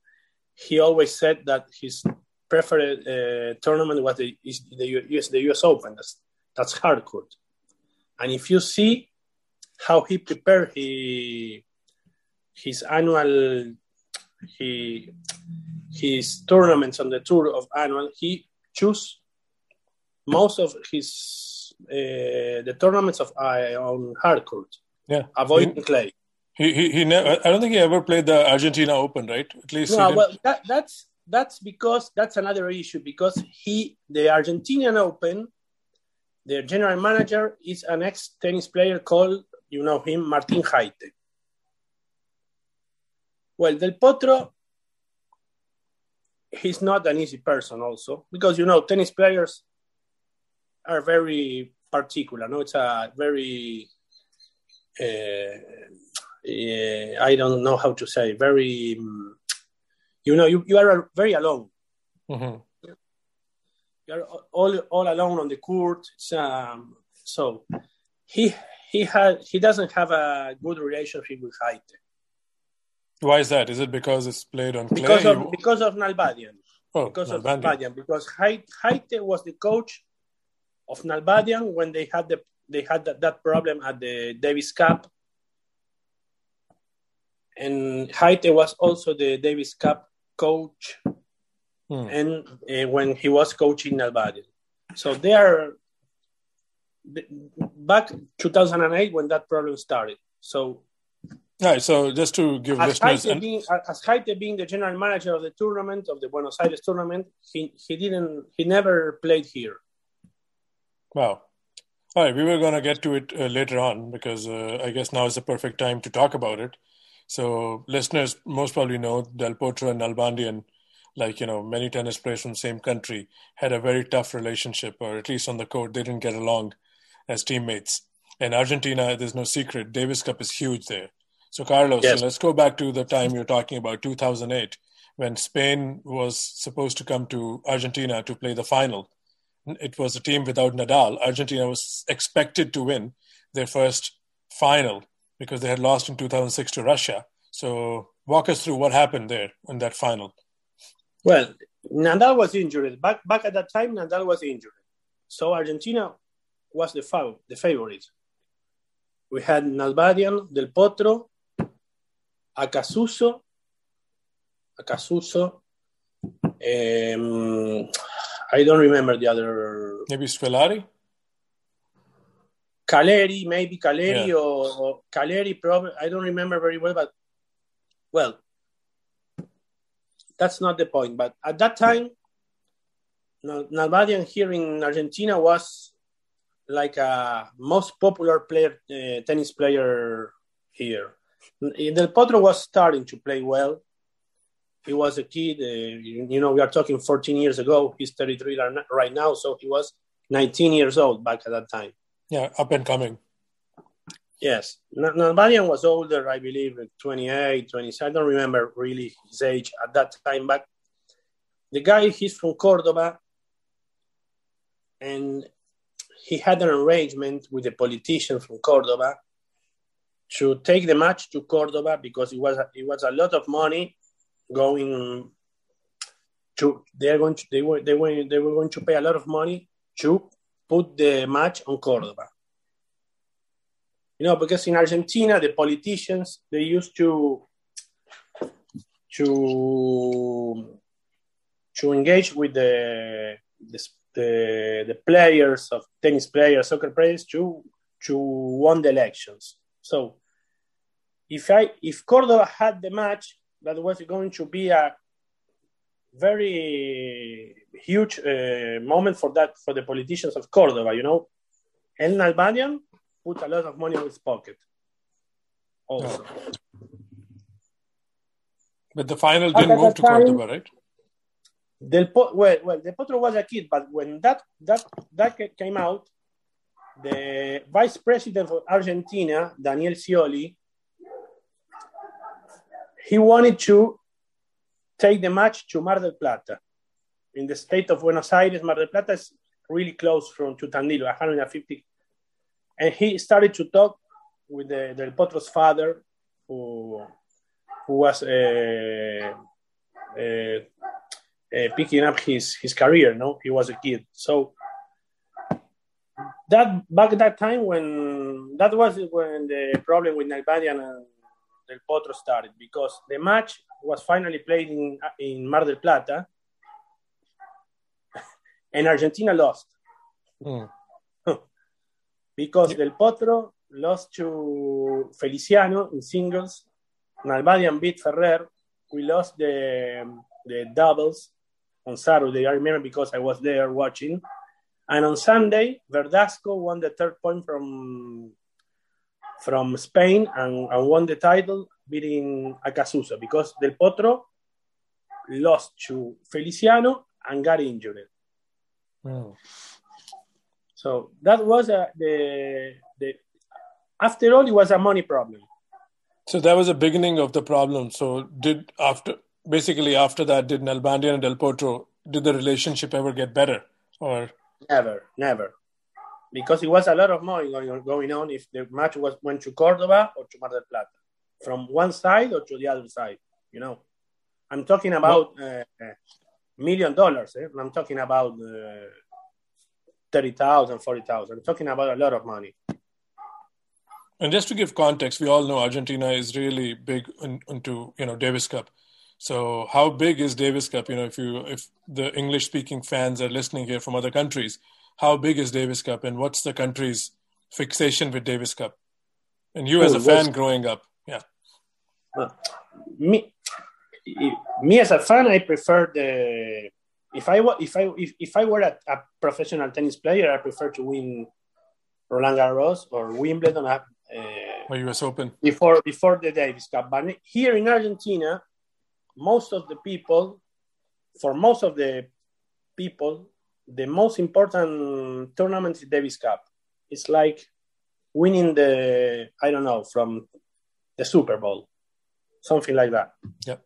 he always said that his preferred uh, tournament was the, the, US, the US Open. That's, that's hard court. And if you see how he prepared he, his annual he, his tournaments on the tour of annual, he chose most of his uh, the tournaments of uh, on hard court. Yeah, avoiding he, clay. He, he he never. I don't think he ever played the Argentina Open, right? At least. No, well, that, that's that's because that's another issue because he the Argentinian Open, their general manager is an ex tennis player called you know him Martin Jaite. Well, Del Potro, he's not an easy person also because you know tennis players are very particular. No, it's a very uh, I don't know how to say, very, um, you know, you, you are very alone. Mm-hmm. You're all, all alone on the court. Um, so he he had he doesn't have a good relationship with Jaite. Why is that? Is it because it's played on clay? Because of because of Nalbandian. Oh, because Nalbandian. of Nalbandian. Because Jaite was the coach of Nalbandian when they had the they had that, that problem at the Davis Cup and Jaite was also the Davis Cup coach, hmm. and uh, when he was coaching Nalbandian. So they are back 2008 when that problem started. So. Right, so just to give as listeners, Jaite being, as Jaite being the general manager of the tournament of the Buenos Aires tournament, he, he didn't he never played here. Wow. All right, we were going to get to it uh, later on because uh, I guess now is the perfect time to talk about it. So listeners most probably know Del Potro and Nalbandian, like you know many tennis players from the same country, had a very tough relationship, or at least on the court they didn't get along as teammates. In Argentina, there's no secret. Davis Cup is huge there. So Carlos, yes. so let's go back to the time you're talking about, 2008, when Spain was supposed to come to Argentina to play the final. It was a team without Nadal. Argentina was expected to win their first final because they had lost in 2006 to Russia. So walk us through what happened there in that final. Well, Nadal was injured. Back back at that time, Nadal was injured. So Argentina was the fav- the favorite. We had Nalbandian, Del Potro, Acasuso, Acasuso, Um, I don't remember the other. Maybe Scolari. Calleri, maybe Calleri yeah. or, or Calleri, probably I don't remember very well, but well, that's not the point. But at that time, Nalbandian here in Argentina was like a most popular player, uh, tennis player here. Del Potro was starting to play well. He was a kid, uh, you know, we are talking 14 years ago. He's 33 right now, so he was 19 years old back at that time. Yeah, up and coming. Yes. Nalbandian was older, I believe, 28, 27. I don't remember really his age at that time, but the guy, he's from Cordoba, and he had an arrangement with a politician from Cordoba to take the match to Cordoba because it was it was a lot of money going to they are going to they were they were they were going to pay a lot of money to put the match on Cordoba. You know, because in Argentina, the politicians they used to to to engage with the the, the, the players of tennis players, soccer players to to won the elections. So if I if Cordoba had the match, that was going to be a very huge uh, moment for that for the politicians of Cordoba. You know, El Nalbandian put a lot of money in his pocket. Also. But the final didn't move to time, Cordoba, right? Del well, well, Del Potro was a kid, but when that that that came out, the vice president of Argentina, Daniel Scioli, he wanted to take the match to Mar del Plata. In the state of Buenos Aires, Mar del Plata is really close from to Tandil, 150 and he started to talk with the, Del Potro's father, who who was uh, uh, uh, picking up his his career. No, he was a kid, so that back at that time when that was when the problem with Nalbandian and Del Potro started because the match was finally played in in Mar del Plata, and Argentina lost. Mm because Del Potro lost to Feliciano in singles. Nalbandian beat Ferrer. We lost the, the doubles on Saturday. I remember because I was there watching. And on Sunday, Verdasco won the third point from from Spain and, and won the title, beating Acasuso because Del Potro lost to Feliciano and got injured. Oh. So that was a, the the after all, it was a money problem. So that was the beginning of the problem. So did after basically after that, did Nalbandian and Del Potro did the relationship ever get better or never, never, because it was a lot of money going, going on if the match was went to Cordoba or to Mar del Plata, from one side or to the other side. You know, I'm talking about uh, million dollars. Eh? I'm talking about. Uh, 30,000, 40,000. I'm talking about a lot of money. And just to give context, we all know Argentina is really big in, into you know Davis Cup. So how big is Davis Cup? You know, if you if the English speaking fans are listening here from other countries, how big is Davis Cup, and what's the country's fixation with Davis Cup? And you, as a fan growing up, yeah. Uh, me, me as a fan, I prefer the if I if I if, if I were a, a, professional tennis player, I prefer to win Roland Garros or Wimbledon uh, or U.S. Open before before the Davis Cup. But here in Argentina, most of the people, for most of the people, the most important tournament is Davis Cup. It's like winning the I don't know from the Super Bowl, something like that. Yep.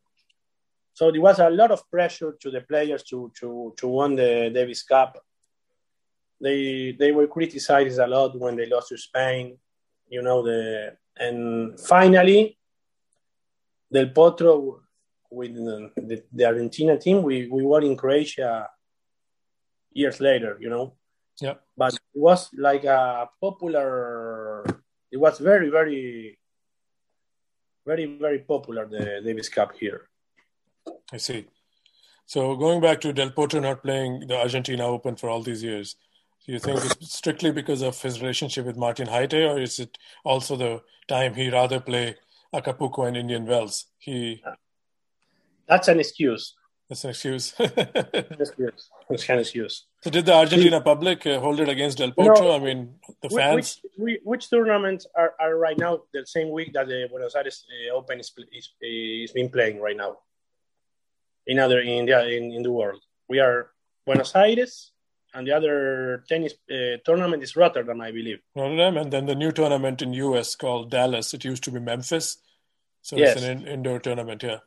So there was a lot of pressure to the players to to to win the Davis Cup. They they were criticized a lot when they lost to Spain. You know the and finally Del Potro with the, the Argentina team we, we won in Croatia years later, you know. Yeah. But it was like a popular it was very, very very, very popular the Davis Cup here. I see. So going back to Del Potro not playing the Argentina Open for all these years, do you think it's strictly because of his relationship with Martin Jaite, or is it also the time he rather play Acapulco and Indian Wells? He that's an excuse. That's an excuse. excuse. It's an excuse. So did the Argentina public uh, hold it against Del Potro? Know, I mean, the fans. Which, which, tournaments are, are right now the same week that the Buenos Aires uh, Open is, is, is being playing right now? in other India in, in the world. We are Buenos Aires and the other tennis uh, tournament is Rotterdam, I believe. Rotterdam, and then the new tournament in US called Dallas. It used to be Memphis, so Yes. it's an in- indoor tournament. Yeah.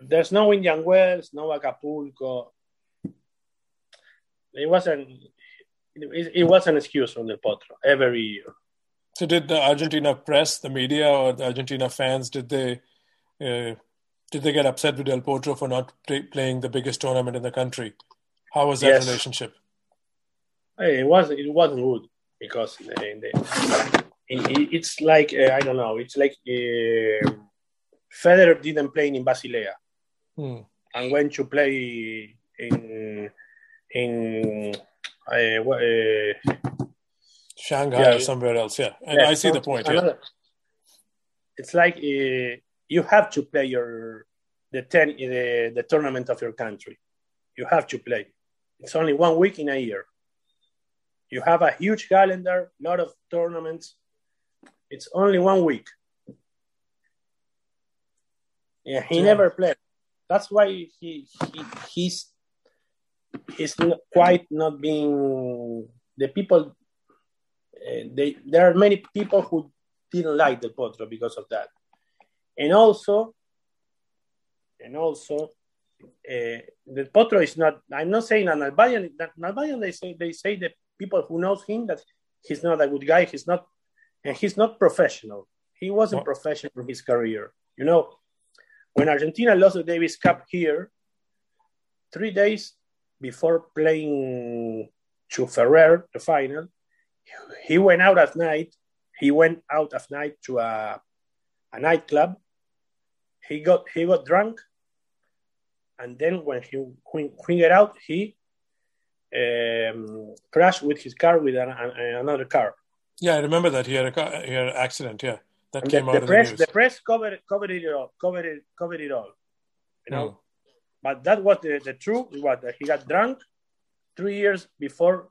There's no Indian Wells, no Acapulco. It wasn't. It, it was an excuse from Del Potro every year. So did the Argentina press, the media, or the Argentina fans did they uh, did they get upset with Del Potro for not play, playing the biggest tournament in the country? How was that Yes. relationship? It wasn't. It wasn't good because the, the, it, it's like uh, I don't know. It's like uh, Federer didn't play in Basilea Hmm. and went to play in in uh, wha- uh, Shanghai Yeah. or somewhere else? Yeah, and Yeah, I see the point. Yeah. It's like uh, you have to play your the ten the, the tournament of your country. You have to play. It's only one week in a year. You have a huge calendar, lot of tournaments. It's only one week. Yeah, he Yeah. never played. That's why he, he he's he's not quite not being the people uh, they there are many people who didn't like Del Potro because of that, and also, and also, uh, Del Potro is not. I'm not saying Nalbandian. That Albanian they say they say the people who knows him that he's not a good guy. He's not, and he's not professional. He wasn't No. professional in his career. You know, when Argentina lost the Davis Cup here, three days before playing to Ferrer, the final, he went out at night. He went out at night to a, a nightclub. He got he got drunk, and then when he when, when he got out, he um, crashed with his car with an, an, another car. Yeah, I remember that he had a car, he had an accident. Yeah, that And came the, out the press the the press covered covered it all covered it covered it all. You know, Mm. but that was the, the truth. Was that he got drunk three years before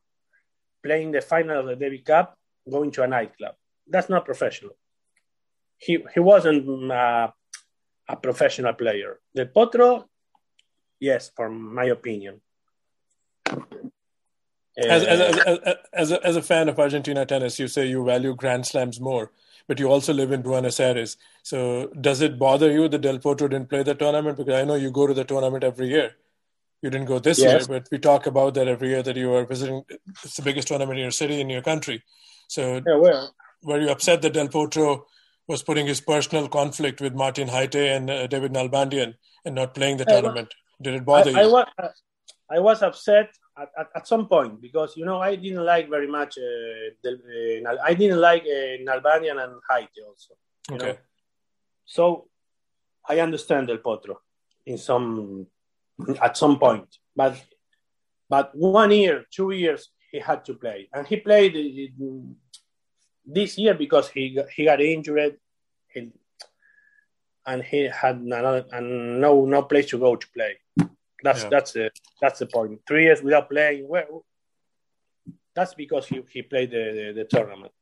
playing the final of the Davis Cup, going to a nightclub. That's not professional. He he wasn't mm, a, professional player. The Potro, yes, for my opinion. As, as, Uh, as, as, as, a, as a fan of Argentina tennis, you say you value Grand Slams more, but you also live in Buenos Aires. So does it bother you that Del Potro didn't play the tournament? Because I know you go to the tournament every year. You didn't go this Yes. year, but we talk about that every year that you are visiting. It's the biggest tournament in your city, in your country. So yeah, well, were you upset that Del Potro was putting his personal conflict with Martin Jaite and uh, David Nalbandian and not playing the I tournament? Did it bother I, I you? was I was upset at, at, at some point because you know I didn't like very much. Uh, the, uh, I didn't like uh, Nalbandian and Jaite also. okay. know. So I understand Del Potro in some at some point, but but one year, two years, he had to play, and he played uh, this year because he got, he got injured, and and he had another, and no no place to go to play. That's Yeah. that's the that's the point. Three years without playing. Well, that's because he, he played the, the, the tournament.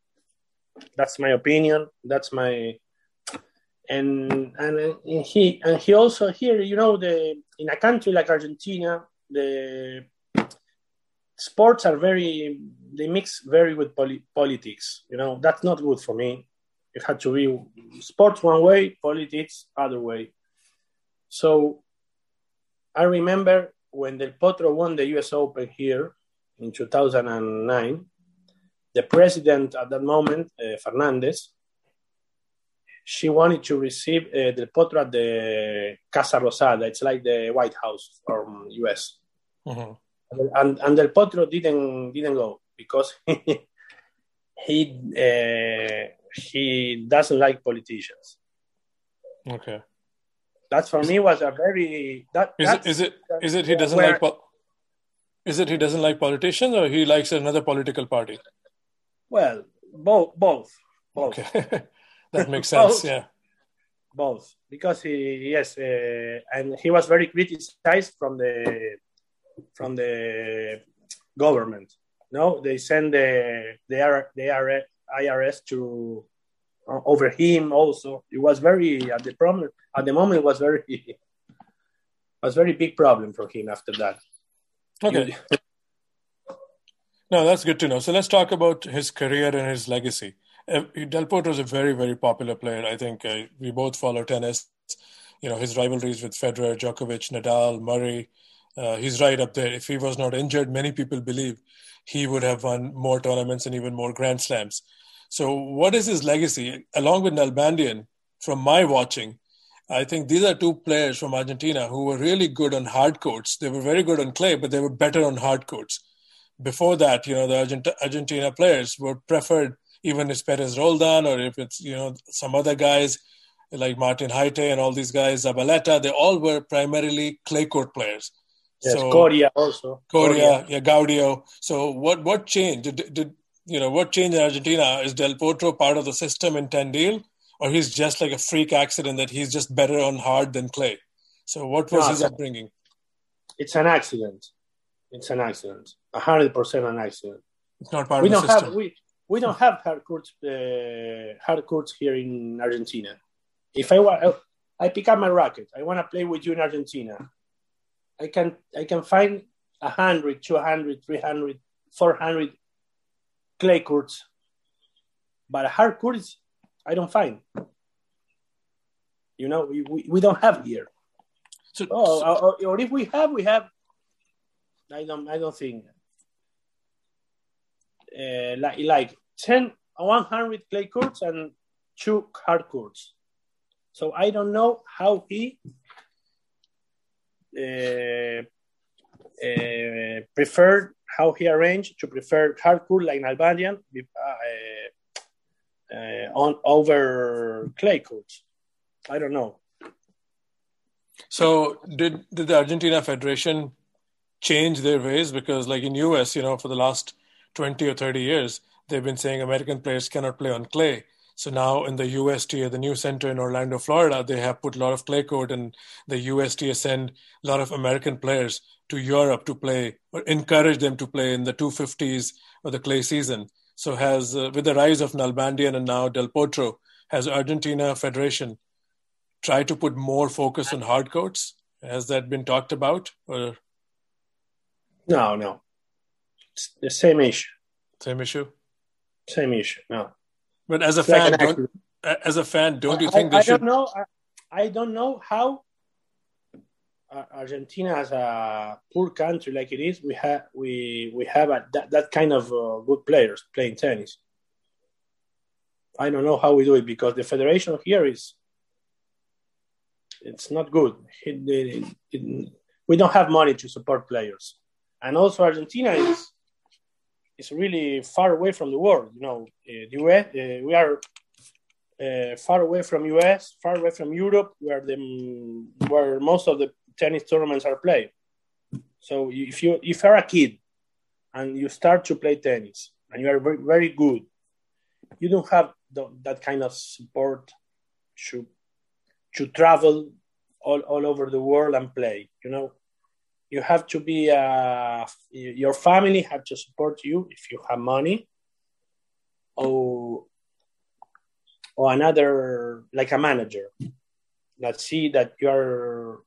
That's my opinion. That's my and and he and he also here you know the in a country like Argentina the sports are very they mix very with poli- politics you know that's not good for me it had to be sports one way politics other way so I remember when Del Potro won the US Open here in 2009 the president at that moment uh, Fernandez she wanted to receive uh, Del Potro at the Casa Rosada. It's like the White House from US. Mhm. And, and Del Potro didn't didn't go because he uh, he doesn't like politicians. Okay. That for me was a very that Is it, is it is it he doesn't where- like pol- is it he doesn't like politicians or he likes another political party? well both both both Okay, that makes sense. Both. Yeah, both because he yes uh, and he was very criticized from the from the government no they send the the, the irs to over him also it was very at the problem at the moment it was very was very big problem for him after that okay. No, that's good to know. So let's talk about his career and his legacy. Uh, Del Potro is a very, very popular player. I think uh, we both follow tennis. You know, his rivalries with Federer, Djokovic, Nadal, Murray, uh, he's right up there. If he was not injured, many people believe he would have won more tournaments and even more Grand Slams. So, what is his legacy? Along with Nalbandian, from my watching, I think these are two players from Argentina who were really good on hard courts. They were very good on clay, but they were better on hard courts. Before that, you know, the Argent- Argentina players were preferred, even if Perez Roldan or if it's, you know, some other guys like Martin Jaite and all these guys, Zabaleta, they all were primarily clay court players. Yes, so, Coria also. Coria, yeah, Gaudio. So what what changed? Did, did you know what changed in Argentina? Is Del Potro part of the system in Tandil, or he's just like a freak accident that he's just better on hard than clay? So what was no, his upbringing? It's an accident. It's an accident. A hundred percent an accident. It's not part we of the don't system. Have, we, we don't have hard courts, uh, hard courts here in Argentina. If I want, I pick up my racket. I want to play with you in Argentina. I can I can find 100, 200, 300, 400 clay courts, but hard courts I don't find. You know, we, we, we don't have here. So, oh, so, or, or, if we have, we have. I don't I don't think. Uh, like like 10, 100 clay courts and two hard courts. So I don't know how he uh, uh, preferred how he arranged to prefer hardcore like Nalbandian uh, on over clay courts. I don't know. So did did the Argentina Federation change their ways because like in US, you know, for the last 20 or 30 years, they've been saying American players cannot play on clay. So now in the USTA, the new center in Orlando, Florida, they have put a lot of clay court, and the USTA send a lot of American players to Europe to play or encourage them to play in the 250s or the clay season. So has uh, with the rise of Nalbandian and now Del Potro, has Argentina Federation tried to put more focus on hard courts? Has that been talked about? Or no, no, it's the same issue. Same issue. Same issue. No. But as a fan, like don't, as a fan, don't you think I, they I should? Don't know, I, I don't know how Argentina, as a poor country like it is, we have we we have a, that that kind of uh, good players playing tennis. I don't know how we do it because the federation here is it's not good. It, it, it, we don't have money to support players, and also Argentina is is really far away from the world. You know, uh, the US, uh, we are uh, far away from US, far away from Europe, where the where most of the tennis tournaments are played. So if you if you're a kid and you start to play tennis and you are very, very good, you don't have the, that kind of support to to travel all, all over the world and play. You know, you have to be uh, your family have to support you if you have money. Or or another like a manager that see that you are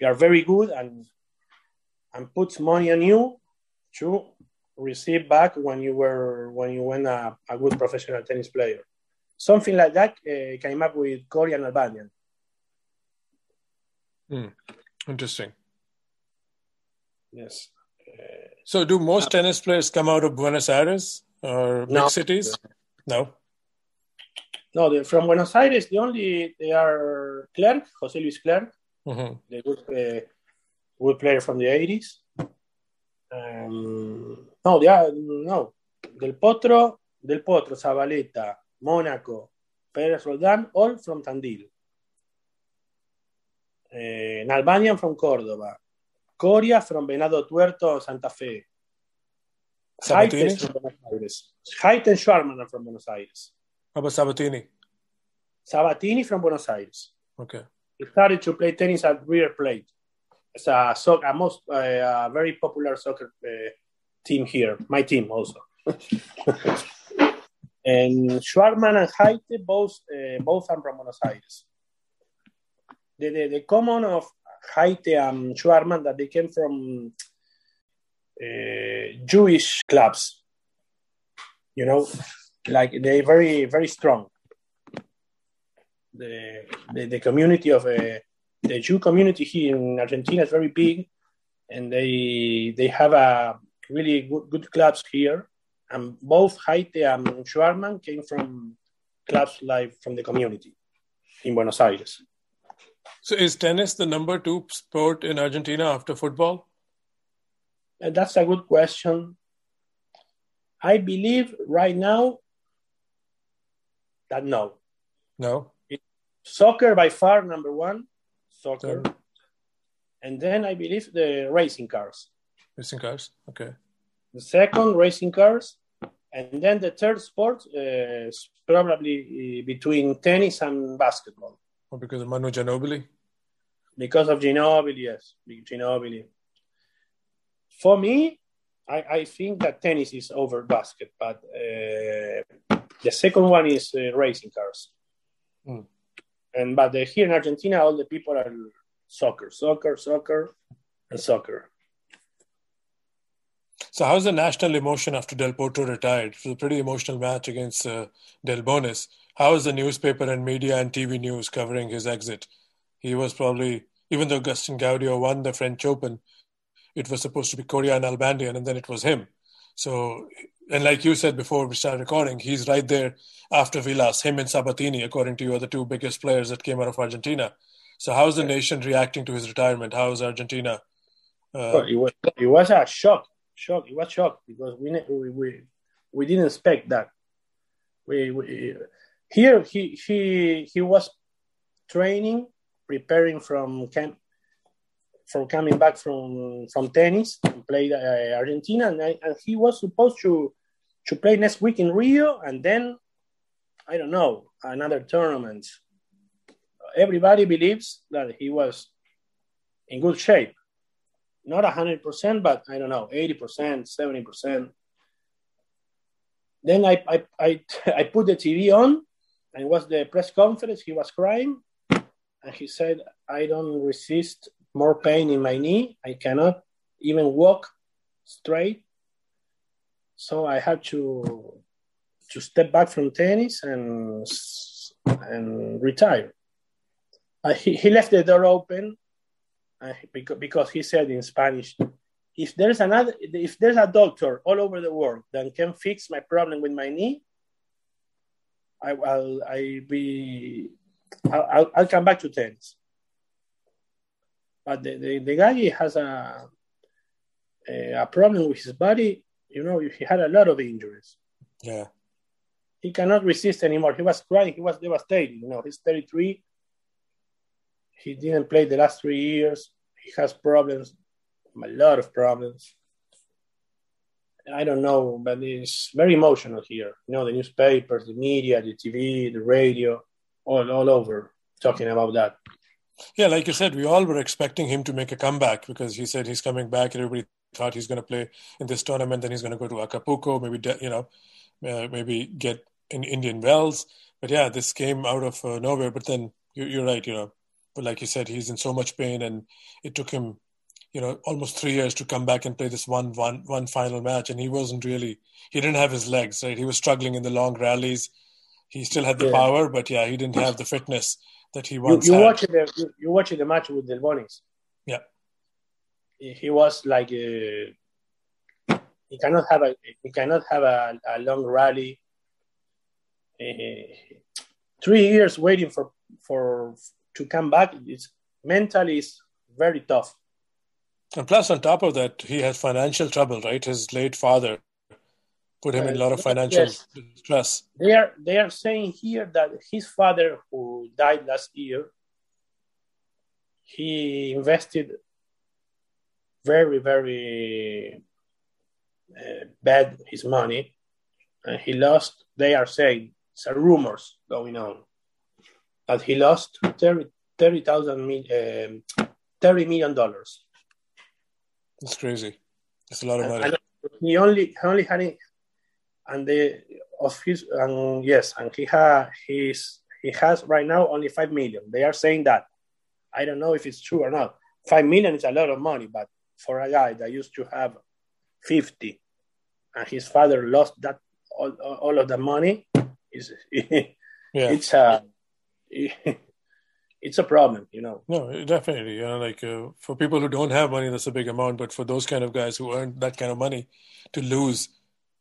you are very good and and puts money on you to receive back when you were when you went a, a good professional tennis player. Something like that uh, came up with Coria and Nalbandian mm, interesting Yes. so, do most uh, tennis players come out of Buenos Aires or big cities? No. No, from Buenos Aires, the only they are Clerc, José Luis Clerc, mm-hmm. the good, uh, good player from the 80s. Um, no, they are, no. Del Potro, Del Potro, Zabaleta, Mónaco, Pérez Roldán, all from Tandil. Uh, Nalbandian from Córdoba, Coria from Venado Tuerto, Santa Fe. Sabatini? from Buenos Aires. Jaite and Schwartzman are from Buenos Aires. How about Sabatini? Sabatini from Buenos Aires. Okay. He started to play tennis at River Plate. It's a, so, a most uh, a very popular soccer uh, team here. My team also. and Schwartzman and Jaite both uh, both are from Buenos Aires. The, the, the common of Jaite and Schwartzman that they came from uh, Jewish clubs. You know, like they very very strong. The the, the community of uh, the Jew community here in Argentina is very big, and they they have a really good, good clubs here. And both Jaite and Schwartzman came from clubs like from the community in Buenos Aires. So, is tennis the number two sport in Argentina after football? And that's a good question. I believe right now that no. No. Soccer by far number one. Soccer. And then I believe the racing cars. Racing cars. Okay. The second racing cars, and then the third sport uh, is probably uh, between tennis and basketball. Or because of Manu Ginobili. Because of Ginobili, yes, Ginobili. For me, I, I think that tennis is over basket, but uh, the second one is uh, racing cars. Mm. And but uh, here in Argentina, all the people are soccer, soccer, soccer, and soccer. So, how's the national emotion after Del Potro retired? It was a pretty emotional match against uh, Delbonis. How is the newspaper and media and TV news covering his exit? He was probably, even though Agustin Gaudio won the French Open, it was supposed to be Coria and Nalbandian, and then it was him. So, and like you said before we started recording, he's right there after Vilas, him and Sabatini, according to you, are the two biggest players that came out of Argentina. So, how's the nation reacting to his retirement? How is Argentina? Uh, it, was, it was a shock, shock. It was shock because we we we, we didn't expect that. We, we here he he he was training, preparing from camp from coming back from from tennis and played uh, Argentina, and, I, and he was supposed to to play next week in Rio, and then I don't know another tournament. Everybody believes that he was in good shape, not hundred percent, but I don't know, eighty percent, seventy percent. Then I, I I I put the TV on, and it was the press conference. He was crying, and he said, "I don't resist more pain in my knee. I cannot even walk straight. So I had to to step back from tennis and and retire. Uh, he, he left the door open uh, because, because he said in Spanish, if there's another, if there's a doctor all over the world that can fix my problem with my knee, I, will I be, I'll, I'll come back to tennis. But the, the, the guy has a, a, a problem with his body. You know, he had a lot of injuries. Yeah. He cannot resist anymore. He was crying. He was devastated. You know, he's 33. He didn't play the last three years. He has problems, a lot of problems. I don't know, but it's very emotional here. You know, the newspapers, the media, the TV, the radio, all, all over talking about that. Yeah, like you said, we all were expecting him to make a comeback because he said he's coming back. Everybody thought he's going to play in this tournament, then he's going to go to Acapulco, maybe you know, uh, maybe get in Indian Wells. But yeah, this came out of uh, nowhere. But then you, are right, you know. But like you said, he's in so much pain, and it took him, you know, almost three years to come back and play this one one one final match. And he wasn't really, he didn't have his legs, right? He was struggling in the long rallies. He still had the yeah. power, but yeah, he didn't have the fitness that he once you, you. Watch the, you, watch the match with Delbonis. Yeah. He was like a, uh, he cannot have a he cannot have a, a long rally. Uh, three years waiting for for to come back. It's mentally is very tough. And plus, on top of that, he has financial trouble. Right, his late father put him in a lot of financial yes. stress. They are they are saying here that his father, who died last year, he invested very very uh, bad his money, and he lost. They are saying some rumors going on that he lost 30 um, 30 million dollars. That's crazy. That's a lot of money. And he only only had it, and the of his and yes, and he has his he has right now only five million. They are saying that. I don't know if it's true or not. Five million is a lot of money, but for a guy that used to have 50, and his father lost that all, all of the money. Is yeah. it's uh, a it's a problem, you know. No, definitely. You know, like uh, for people who don't have money, that's a big amount. But for those kind of guys who earn that kind of money, to lose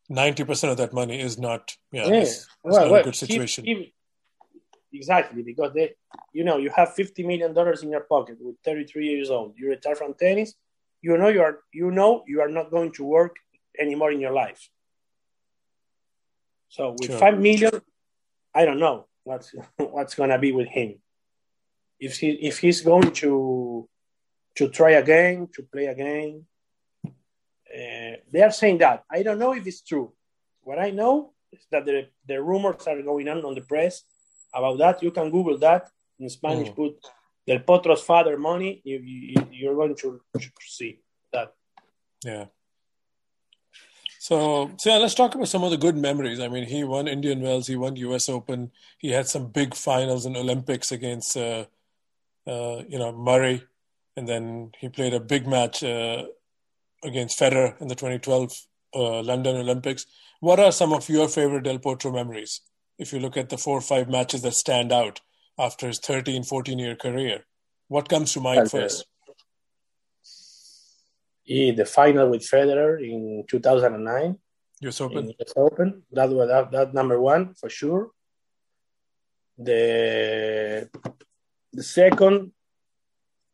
ninety percent of that money is not, yeah, yeah. It's, it's well, not well, a good situation. He, he, exactly because they, you know, you have fifty million dollars in your pocket with thirty-three years old. You retire from tennis. You know you are, you know, you are not going to work anymore in your life. So with sure. five million, I don't know what's what's gonna be with him if he if he's going to to try again to play again uh, they are saying that. I don't know if it's true. What i know is that the, the rumors are going on on the press about that. You can google that. In spanish mm. put del potro's father money. You, you, you're going to see that. Yeah. So, so yeah, let's talk about some of the good memories. I mean, he won Indian Wells, he won U.S. Open, he had some big finals in Olympics against uh, uh, you know, Murray, and then he played a big match uh, against Federer in the 2012 uh, London Olympics. What are some of your favorite Del Potro memories? If you look at the four or five matches that stand out after his 13, 14 year career, what comes to mind first? Yeah, the final with Federer in 2009. US Open. US Open. That was that, that number one for sure. The the second,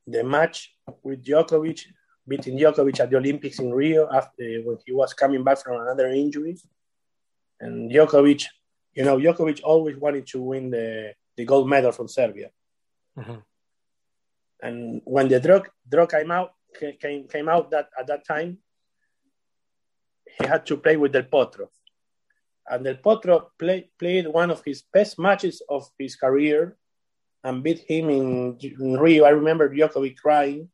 the match with Djokovic, beating Djokovic at the Olympics in Rio after when he was coming back from another injury. And Djokovic, you know, Djokovic always wanted to win the, the gold medal from Serbia. Mm-hmm. And when the drug draw came out, came, came out that at that time, he had to play with Del Potro. And Del Potro play, played one of his best matches of his career and beat him in, in Rio. I remember Djokovic crying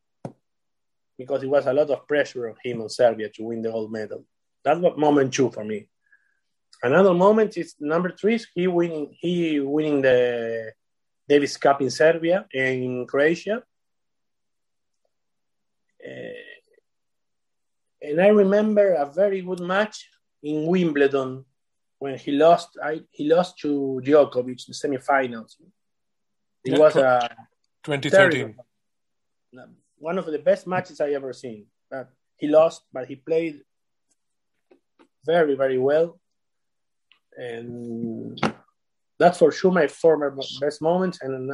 because it was a lot of pressure on him on Serbia to win the gold medal. That was moment two for me. Another moment is number three. Is he winning. He winning the Davis Cup in Serbia and in Croatia. Uh, and I remember a very good match in Wimbledon when he lost. I, he lost to Djokovic in the semifinals. It yeah, was a 2013. One of the best matches I ever seen. Uh, he lost, but he played very, very well. And that's for sure my former best moment. And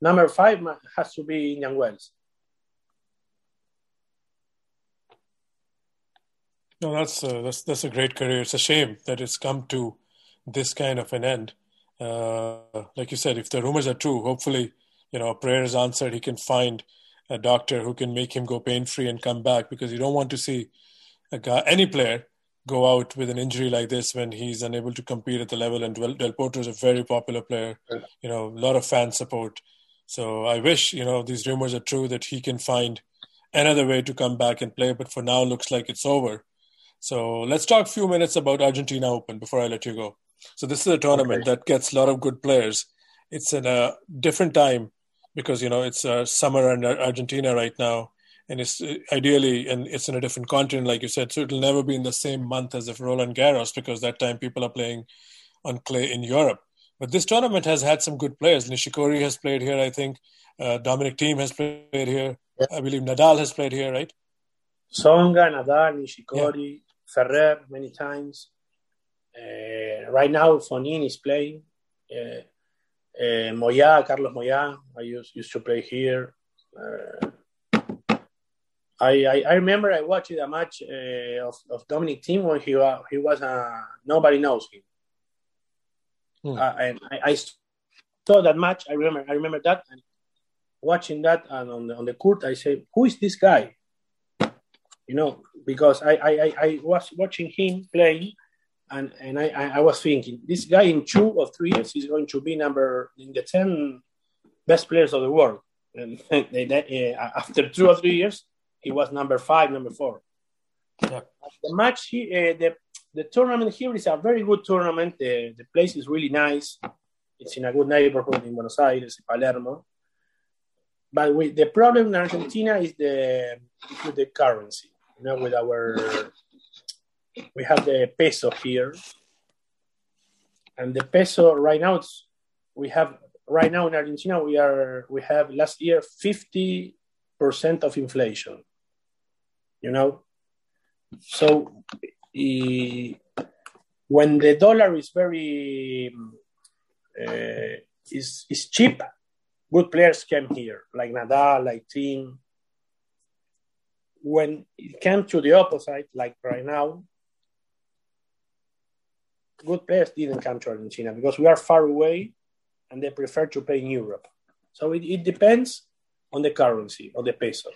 number five has to be Indian Wells. No, that's uh, that's that's a great career. It's a shame that it's come to this kind of an end uh, like you said, if the rumors are true, hopefully, you know, a prayer is answered. He can find a doctor who can make him go pain free and come back because you don't want to see a guy, any player go out with an injury like this when he's unable to compete at the level. And Del, Del Potro is a very popular player, you know, a lot of fan support. So I wish, you know, these rumors are true that he can find another way to come back and play. But for now, looks like it's over. So let's talk a few minutes about Argentina Open before I let you go. So this is a tournament okay. that gets a lot of good players. It's in a different time because you know it's uh, summer in Argentina right now, and it's uh, ideally and it's in a different continent, like you said. So it'll never be in the same month as if Roland Garros because that time people are playing on clay in Europe. But this tournament has had some good players. Nishikori has played here, I think. Uh, Dominic Thiem has played here. Yeah. I believe Nadal has played here, right? Tsonga, Nadal, Nishikori, yeah. Ferrer many times. Uh, right now, Fonin is playing. Uh, uh, Moya, Carlos Moya, I used, used to play here. Uh, I, I, I remember I watched a match uh, of, of Dominic Thiem when he was he was uh, nobody knows him, hmm. uh, and I, I, saw that match. I remember I remember that and watching that and on the on the court I say, who is this guy? You know, because I I, I was watching him playing and and I, I was thinking this guy in two or three years is going to be number in the ten best players of the world. And they, they, uh, after two or three years, he was number five, number four. Yeah. The match, he, uh, the the tournament here is a very good tournament. The the place is really nice. It's in a good neighborhood in Buenos Aires, Palermo. But with, the problem in Argentina is the with the currency. You know, with our we have the peso here, and the peso right now it's we have right now in Argentina we are we have last year fifty percent of inflation. You know, so when the dollar is very uh, is is cheap, good players came here like Nadal, like Thiem. When it came to the opposite, like right now, good players didn't come to Argentina because we are far away and they prefer to play in Europe. So it, it depends on the currency, on the peso.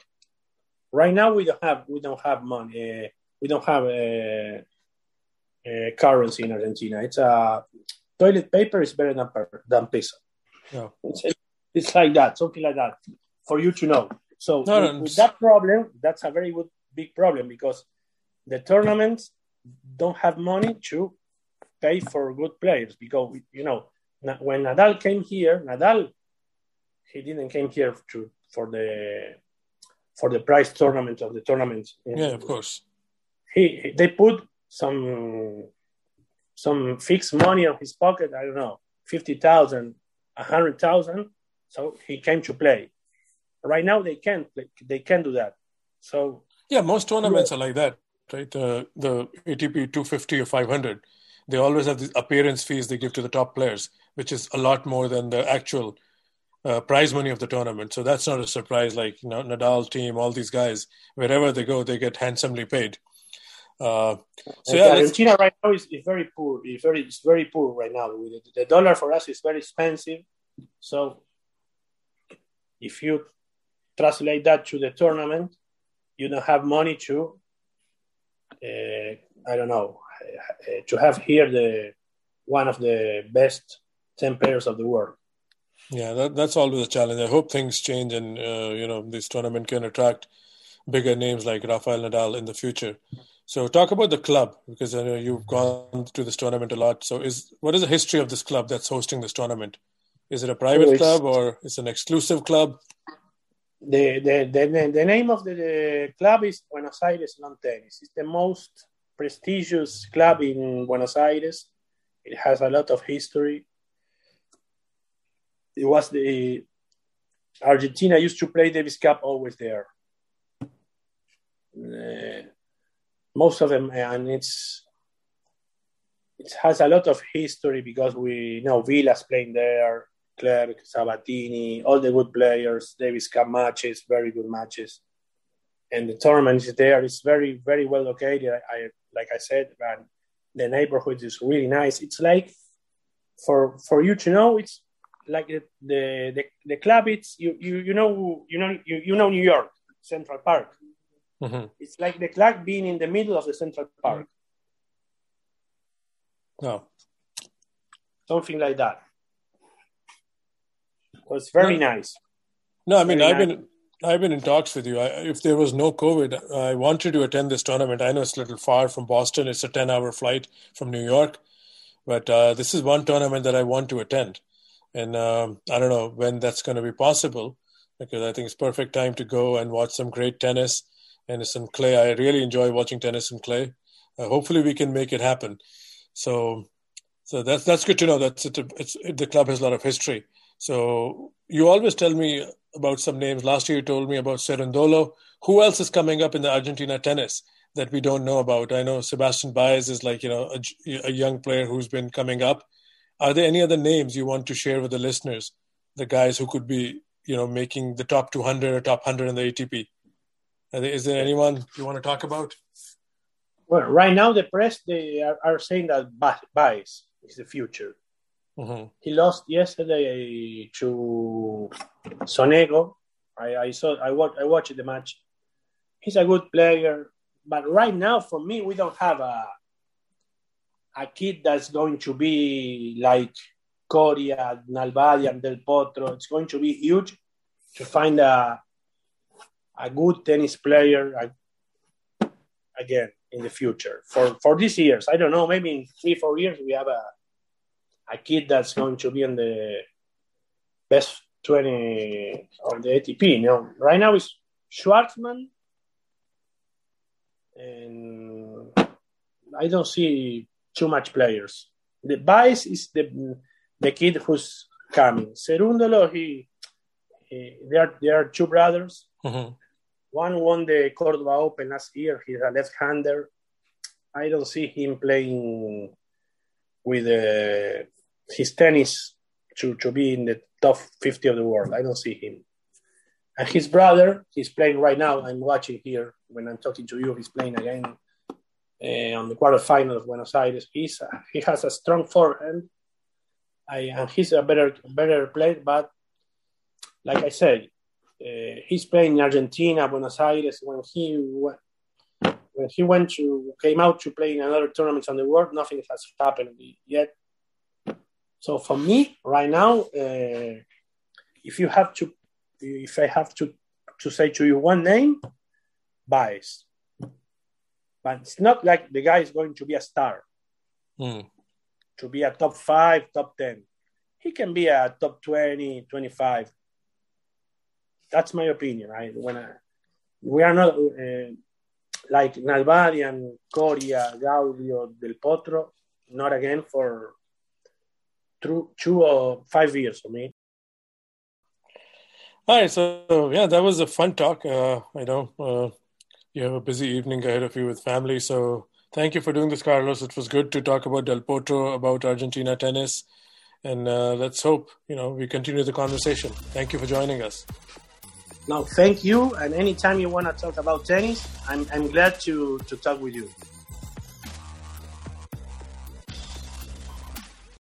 Right now, we don't have we don't have money. Uh, we don't have a, a, currency in Argentina. It's a toilet paper is better than than peso. Yeah. It's, it's like that, something like that, for you to know. So no, with, no, with that problem, that's a very good big problem because the tournaments don't have money to pay for good players because you know when Nadal came here, Nadal he didn't came here to for the for the prize tournament of the tournament. Yeah, of course. He they put some some fixed money on his pocket. I don't know, fifty thousand, a hundred thousand. So he came to play. Right now they can't they can't do that. So yeah, most tournaments yeah. are like that, right? Uh, the ATP 250 or 500 they always have these appearance fees they give to the top players, which is a lot more than the actual uh, prize money of the tournament. So that's not a surprise. Like you know, Nadal Thiem, all these guys, wherever they go, they get handsomely paid. Uh, so yeah, Argentina right now is, is very poor. It's very it's very poor right now. The dollar for us is very expensive. So if you translate that to the tournament, you don't have money to. Uh, I don't know to have here the one of the best ten players of the world. Yeah, that, that's always a challenge. I hope things change and uh, you know this tournament can attract bigger names like Rafael Nadal in the future. So talk about the club because I know you've gone to this tournament a lot. So is what is the history of this club that's hosting this tournament? Is it a private oh, club or is it an exclusive club? The the, the, the name of the, the club is Buenos Aires Lawn Tennis. It's the most prestigious club in Buenos Aires. It has a lot of history. It was the Argentina used to play Davis Cup always there. Uh, most of them, and it's it has a lot of history because we know Vilas playing there, Clerc, Sabatini, all the good players, Davis Cup matches, very good matches, and the tournament is there. It's very very well located. I, like I said, and the neighborhood is really nice. It's like for for you to know, it's like the the, the, club. It's you, you you know you know you, you know New York Central Park. Mm-hmm. It's like the club being in the middle of the Central Park. No, something like that. So it's very no. nice. No, I mean I've nice. been I've been in talks with you. I, if there was no COVID, I wanted to attend this tournament. I know it's a little far from Boston. It's a 10 hour flight from New York. But uh, this is one tournament that I want to attend. And um, I don't know when that's going to be possible because I think it's perfect time to go and watch some great tennis and some clay. I really enjoy watching tennis and clay. Uh, hopefully, we can make it happen. So, so that's that's good to know. That it's, it's, the club has a lot of history. So you always tell me about some names. Last year, you told me about Cerundolo. Who else is coming up in the Argentina tennis that we don't know about? I know Sebastian Baez is like you know a, a young player who's been coming up. Are there any other names you want to share with the listeners? The guys who could be you know making the top 200 or top 100 in the ATP. Is there anyone you want to talk about? Well, right now the press they are, are saying that Baez is the future. Mm-hmm. He lost yesterday to Sonego. I, I saw I watched I watched the match. He's a good player, but right now for me we don't have a a kid that's going to be like Coria, Nalbandian, Del Potro. It's going to be huge to find a a good tennis player again in the future for for these years. I don't know. Maybe in three four years we have a a kid that's going to be in the best 20 of the ATP. You know, right now is Schwartzman and I don't see too much players. The Baez is the the kid who's coming. Cerundolo, he, he there are there are two brothers. Mm-hmm. One won the Cordoba Open last year. He's a left-hander. I don't see him playing with uh, his tennis to, to be in the top 50 of the world. I don't see him. And his brother, he's playing right now. I'm watching here when I'm talking to you. He's playing again uh, on the quarterfinal of Buenos Aires. He's, uh, he has a strong forehand. I, and he's a better better player, but like I said, uh, he's playing in Argentina, Buenos Aires. When he when he went to came out to play in another tournaments on the world, nothing has happened yet. So for me, right now, uh, if you have to, if I have to to say to you one name, Baez. But it's not like the guy is going to be a star. Mm. To be a top five, top 10. He can be a top 20, 25. That's my opinion. Right? When I, we are not uh, like Nalbandian, Coria, Gaudio, Del Potro, not again for two, two or five years for me. All right, so yeah, that was a fun talk. Uh, I know uh, you have a busy evening ahead of you with family, so thank you for doing this, Carlos. It was good to talk about Del Potro, about Argentina tennis, and uh, let's hope you know we continue the conversation. Thank you for joining us. No, thank you. And anytime you want to talk about tennis, I'm, I'm glad to, to talk with you.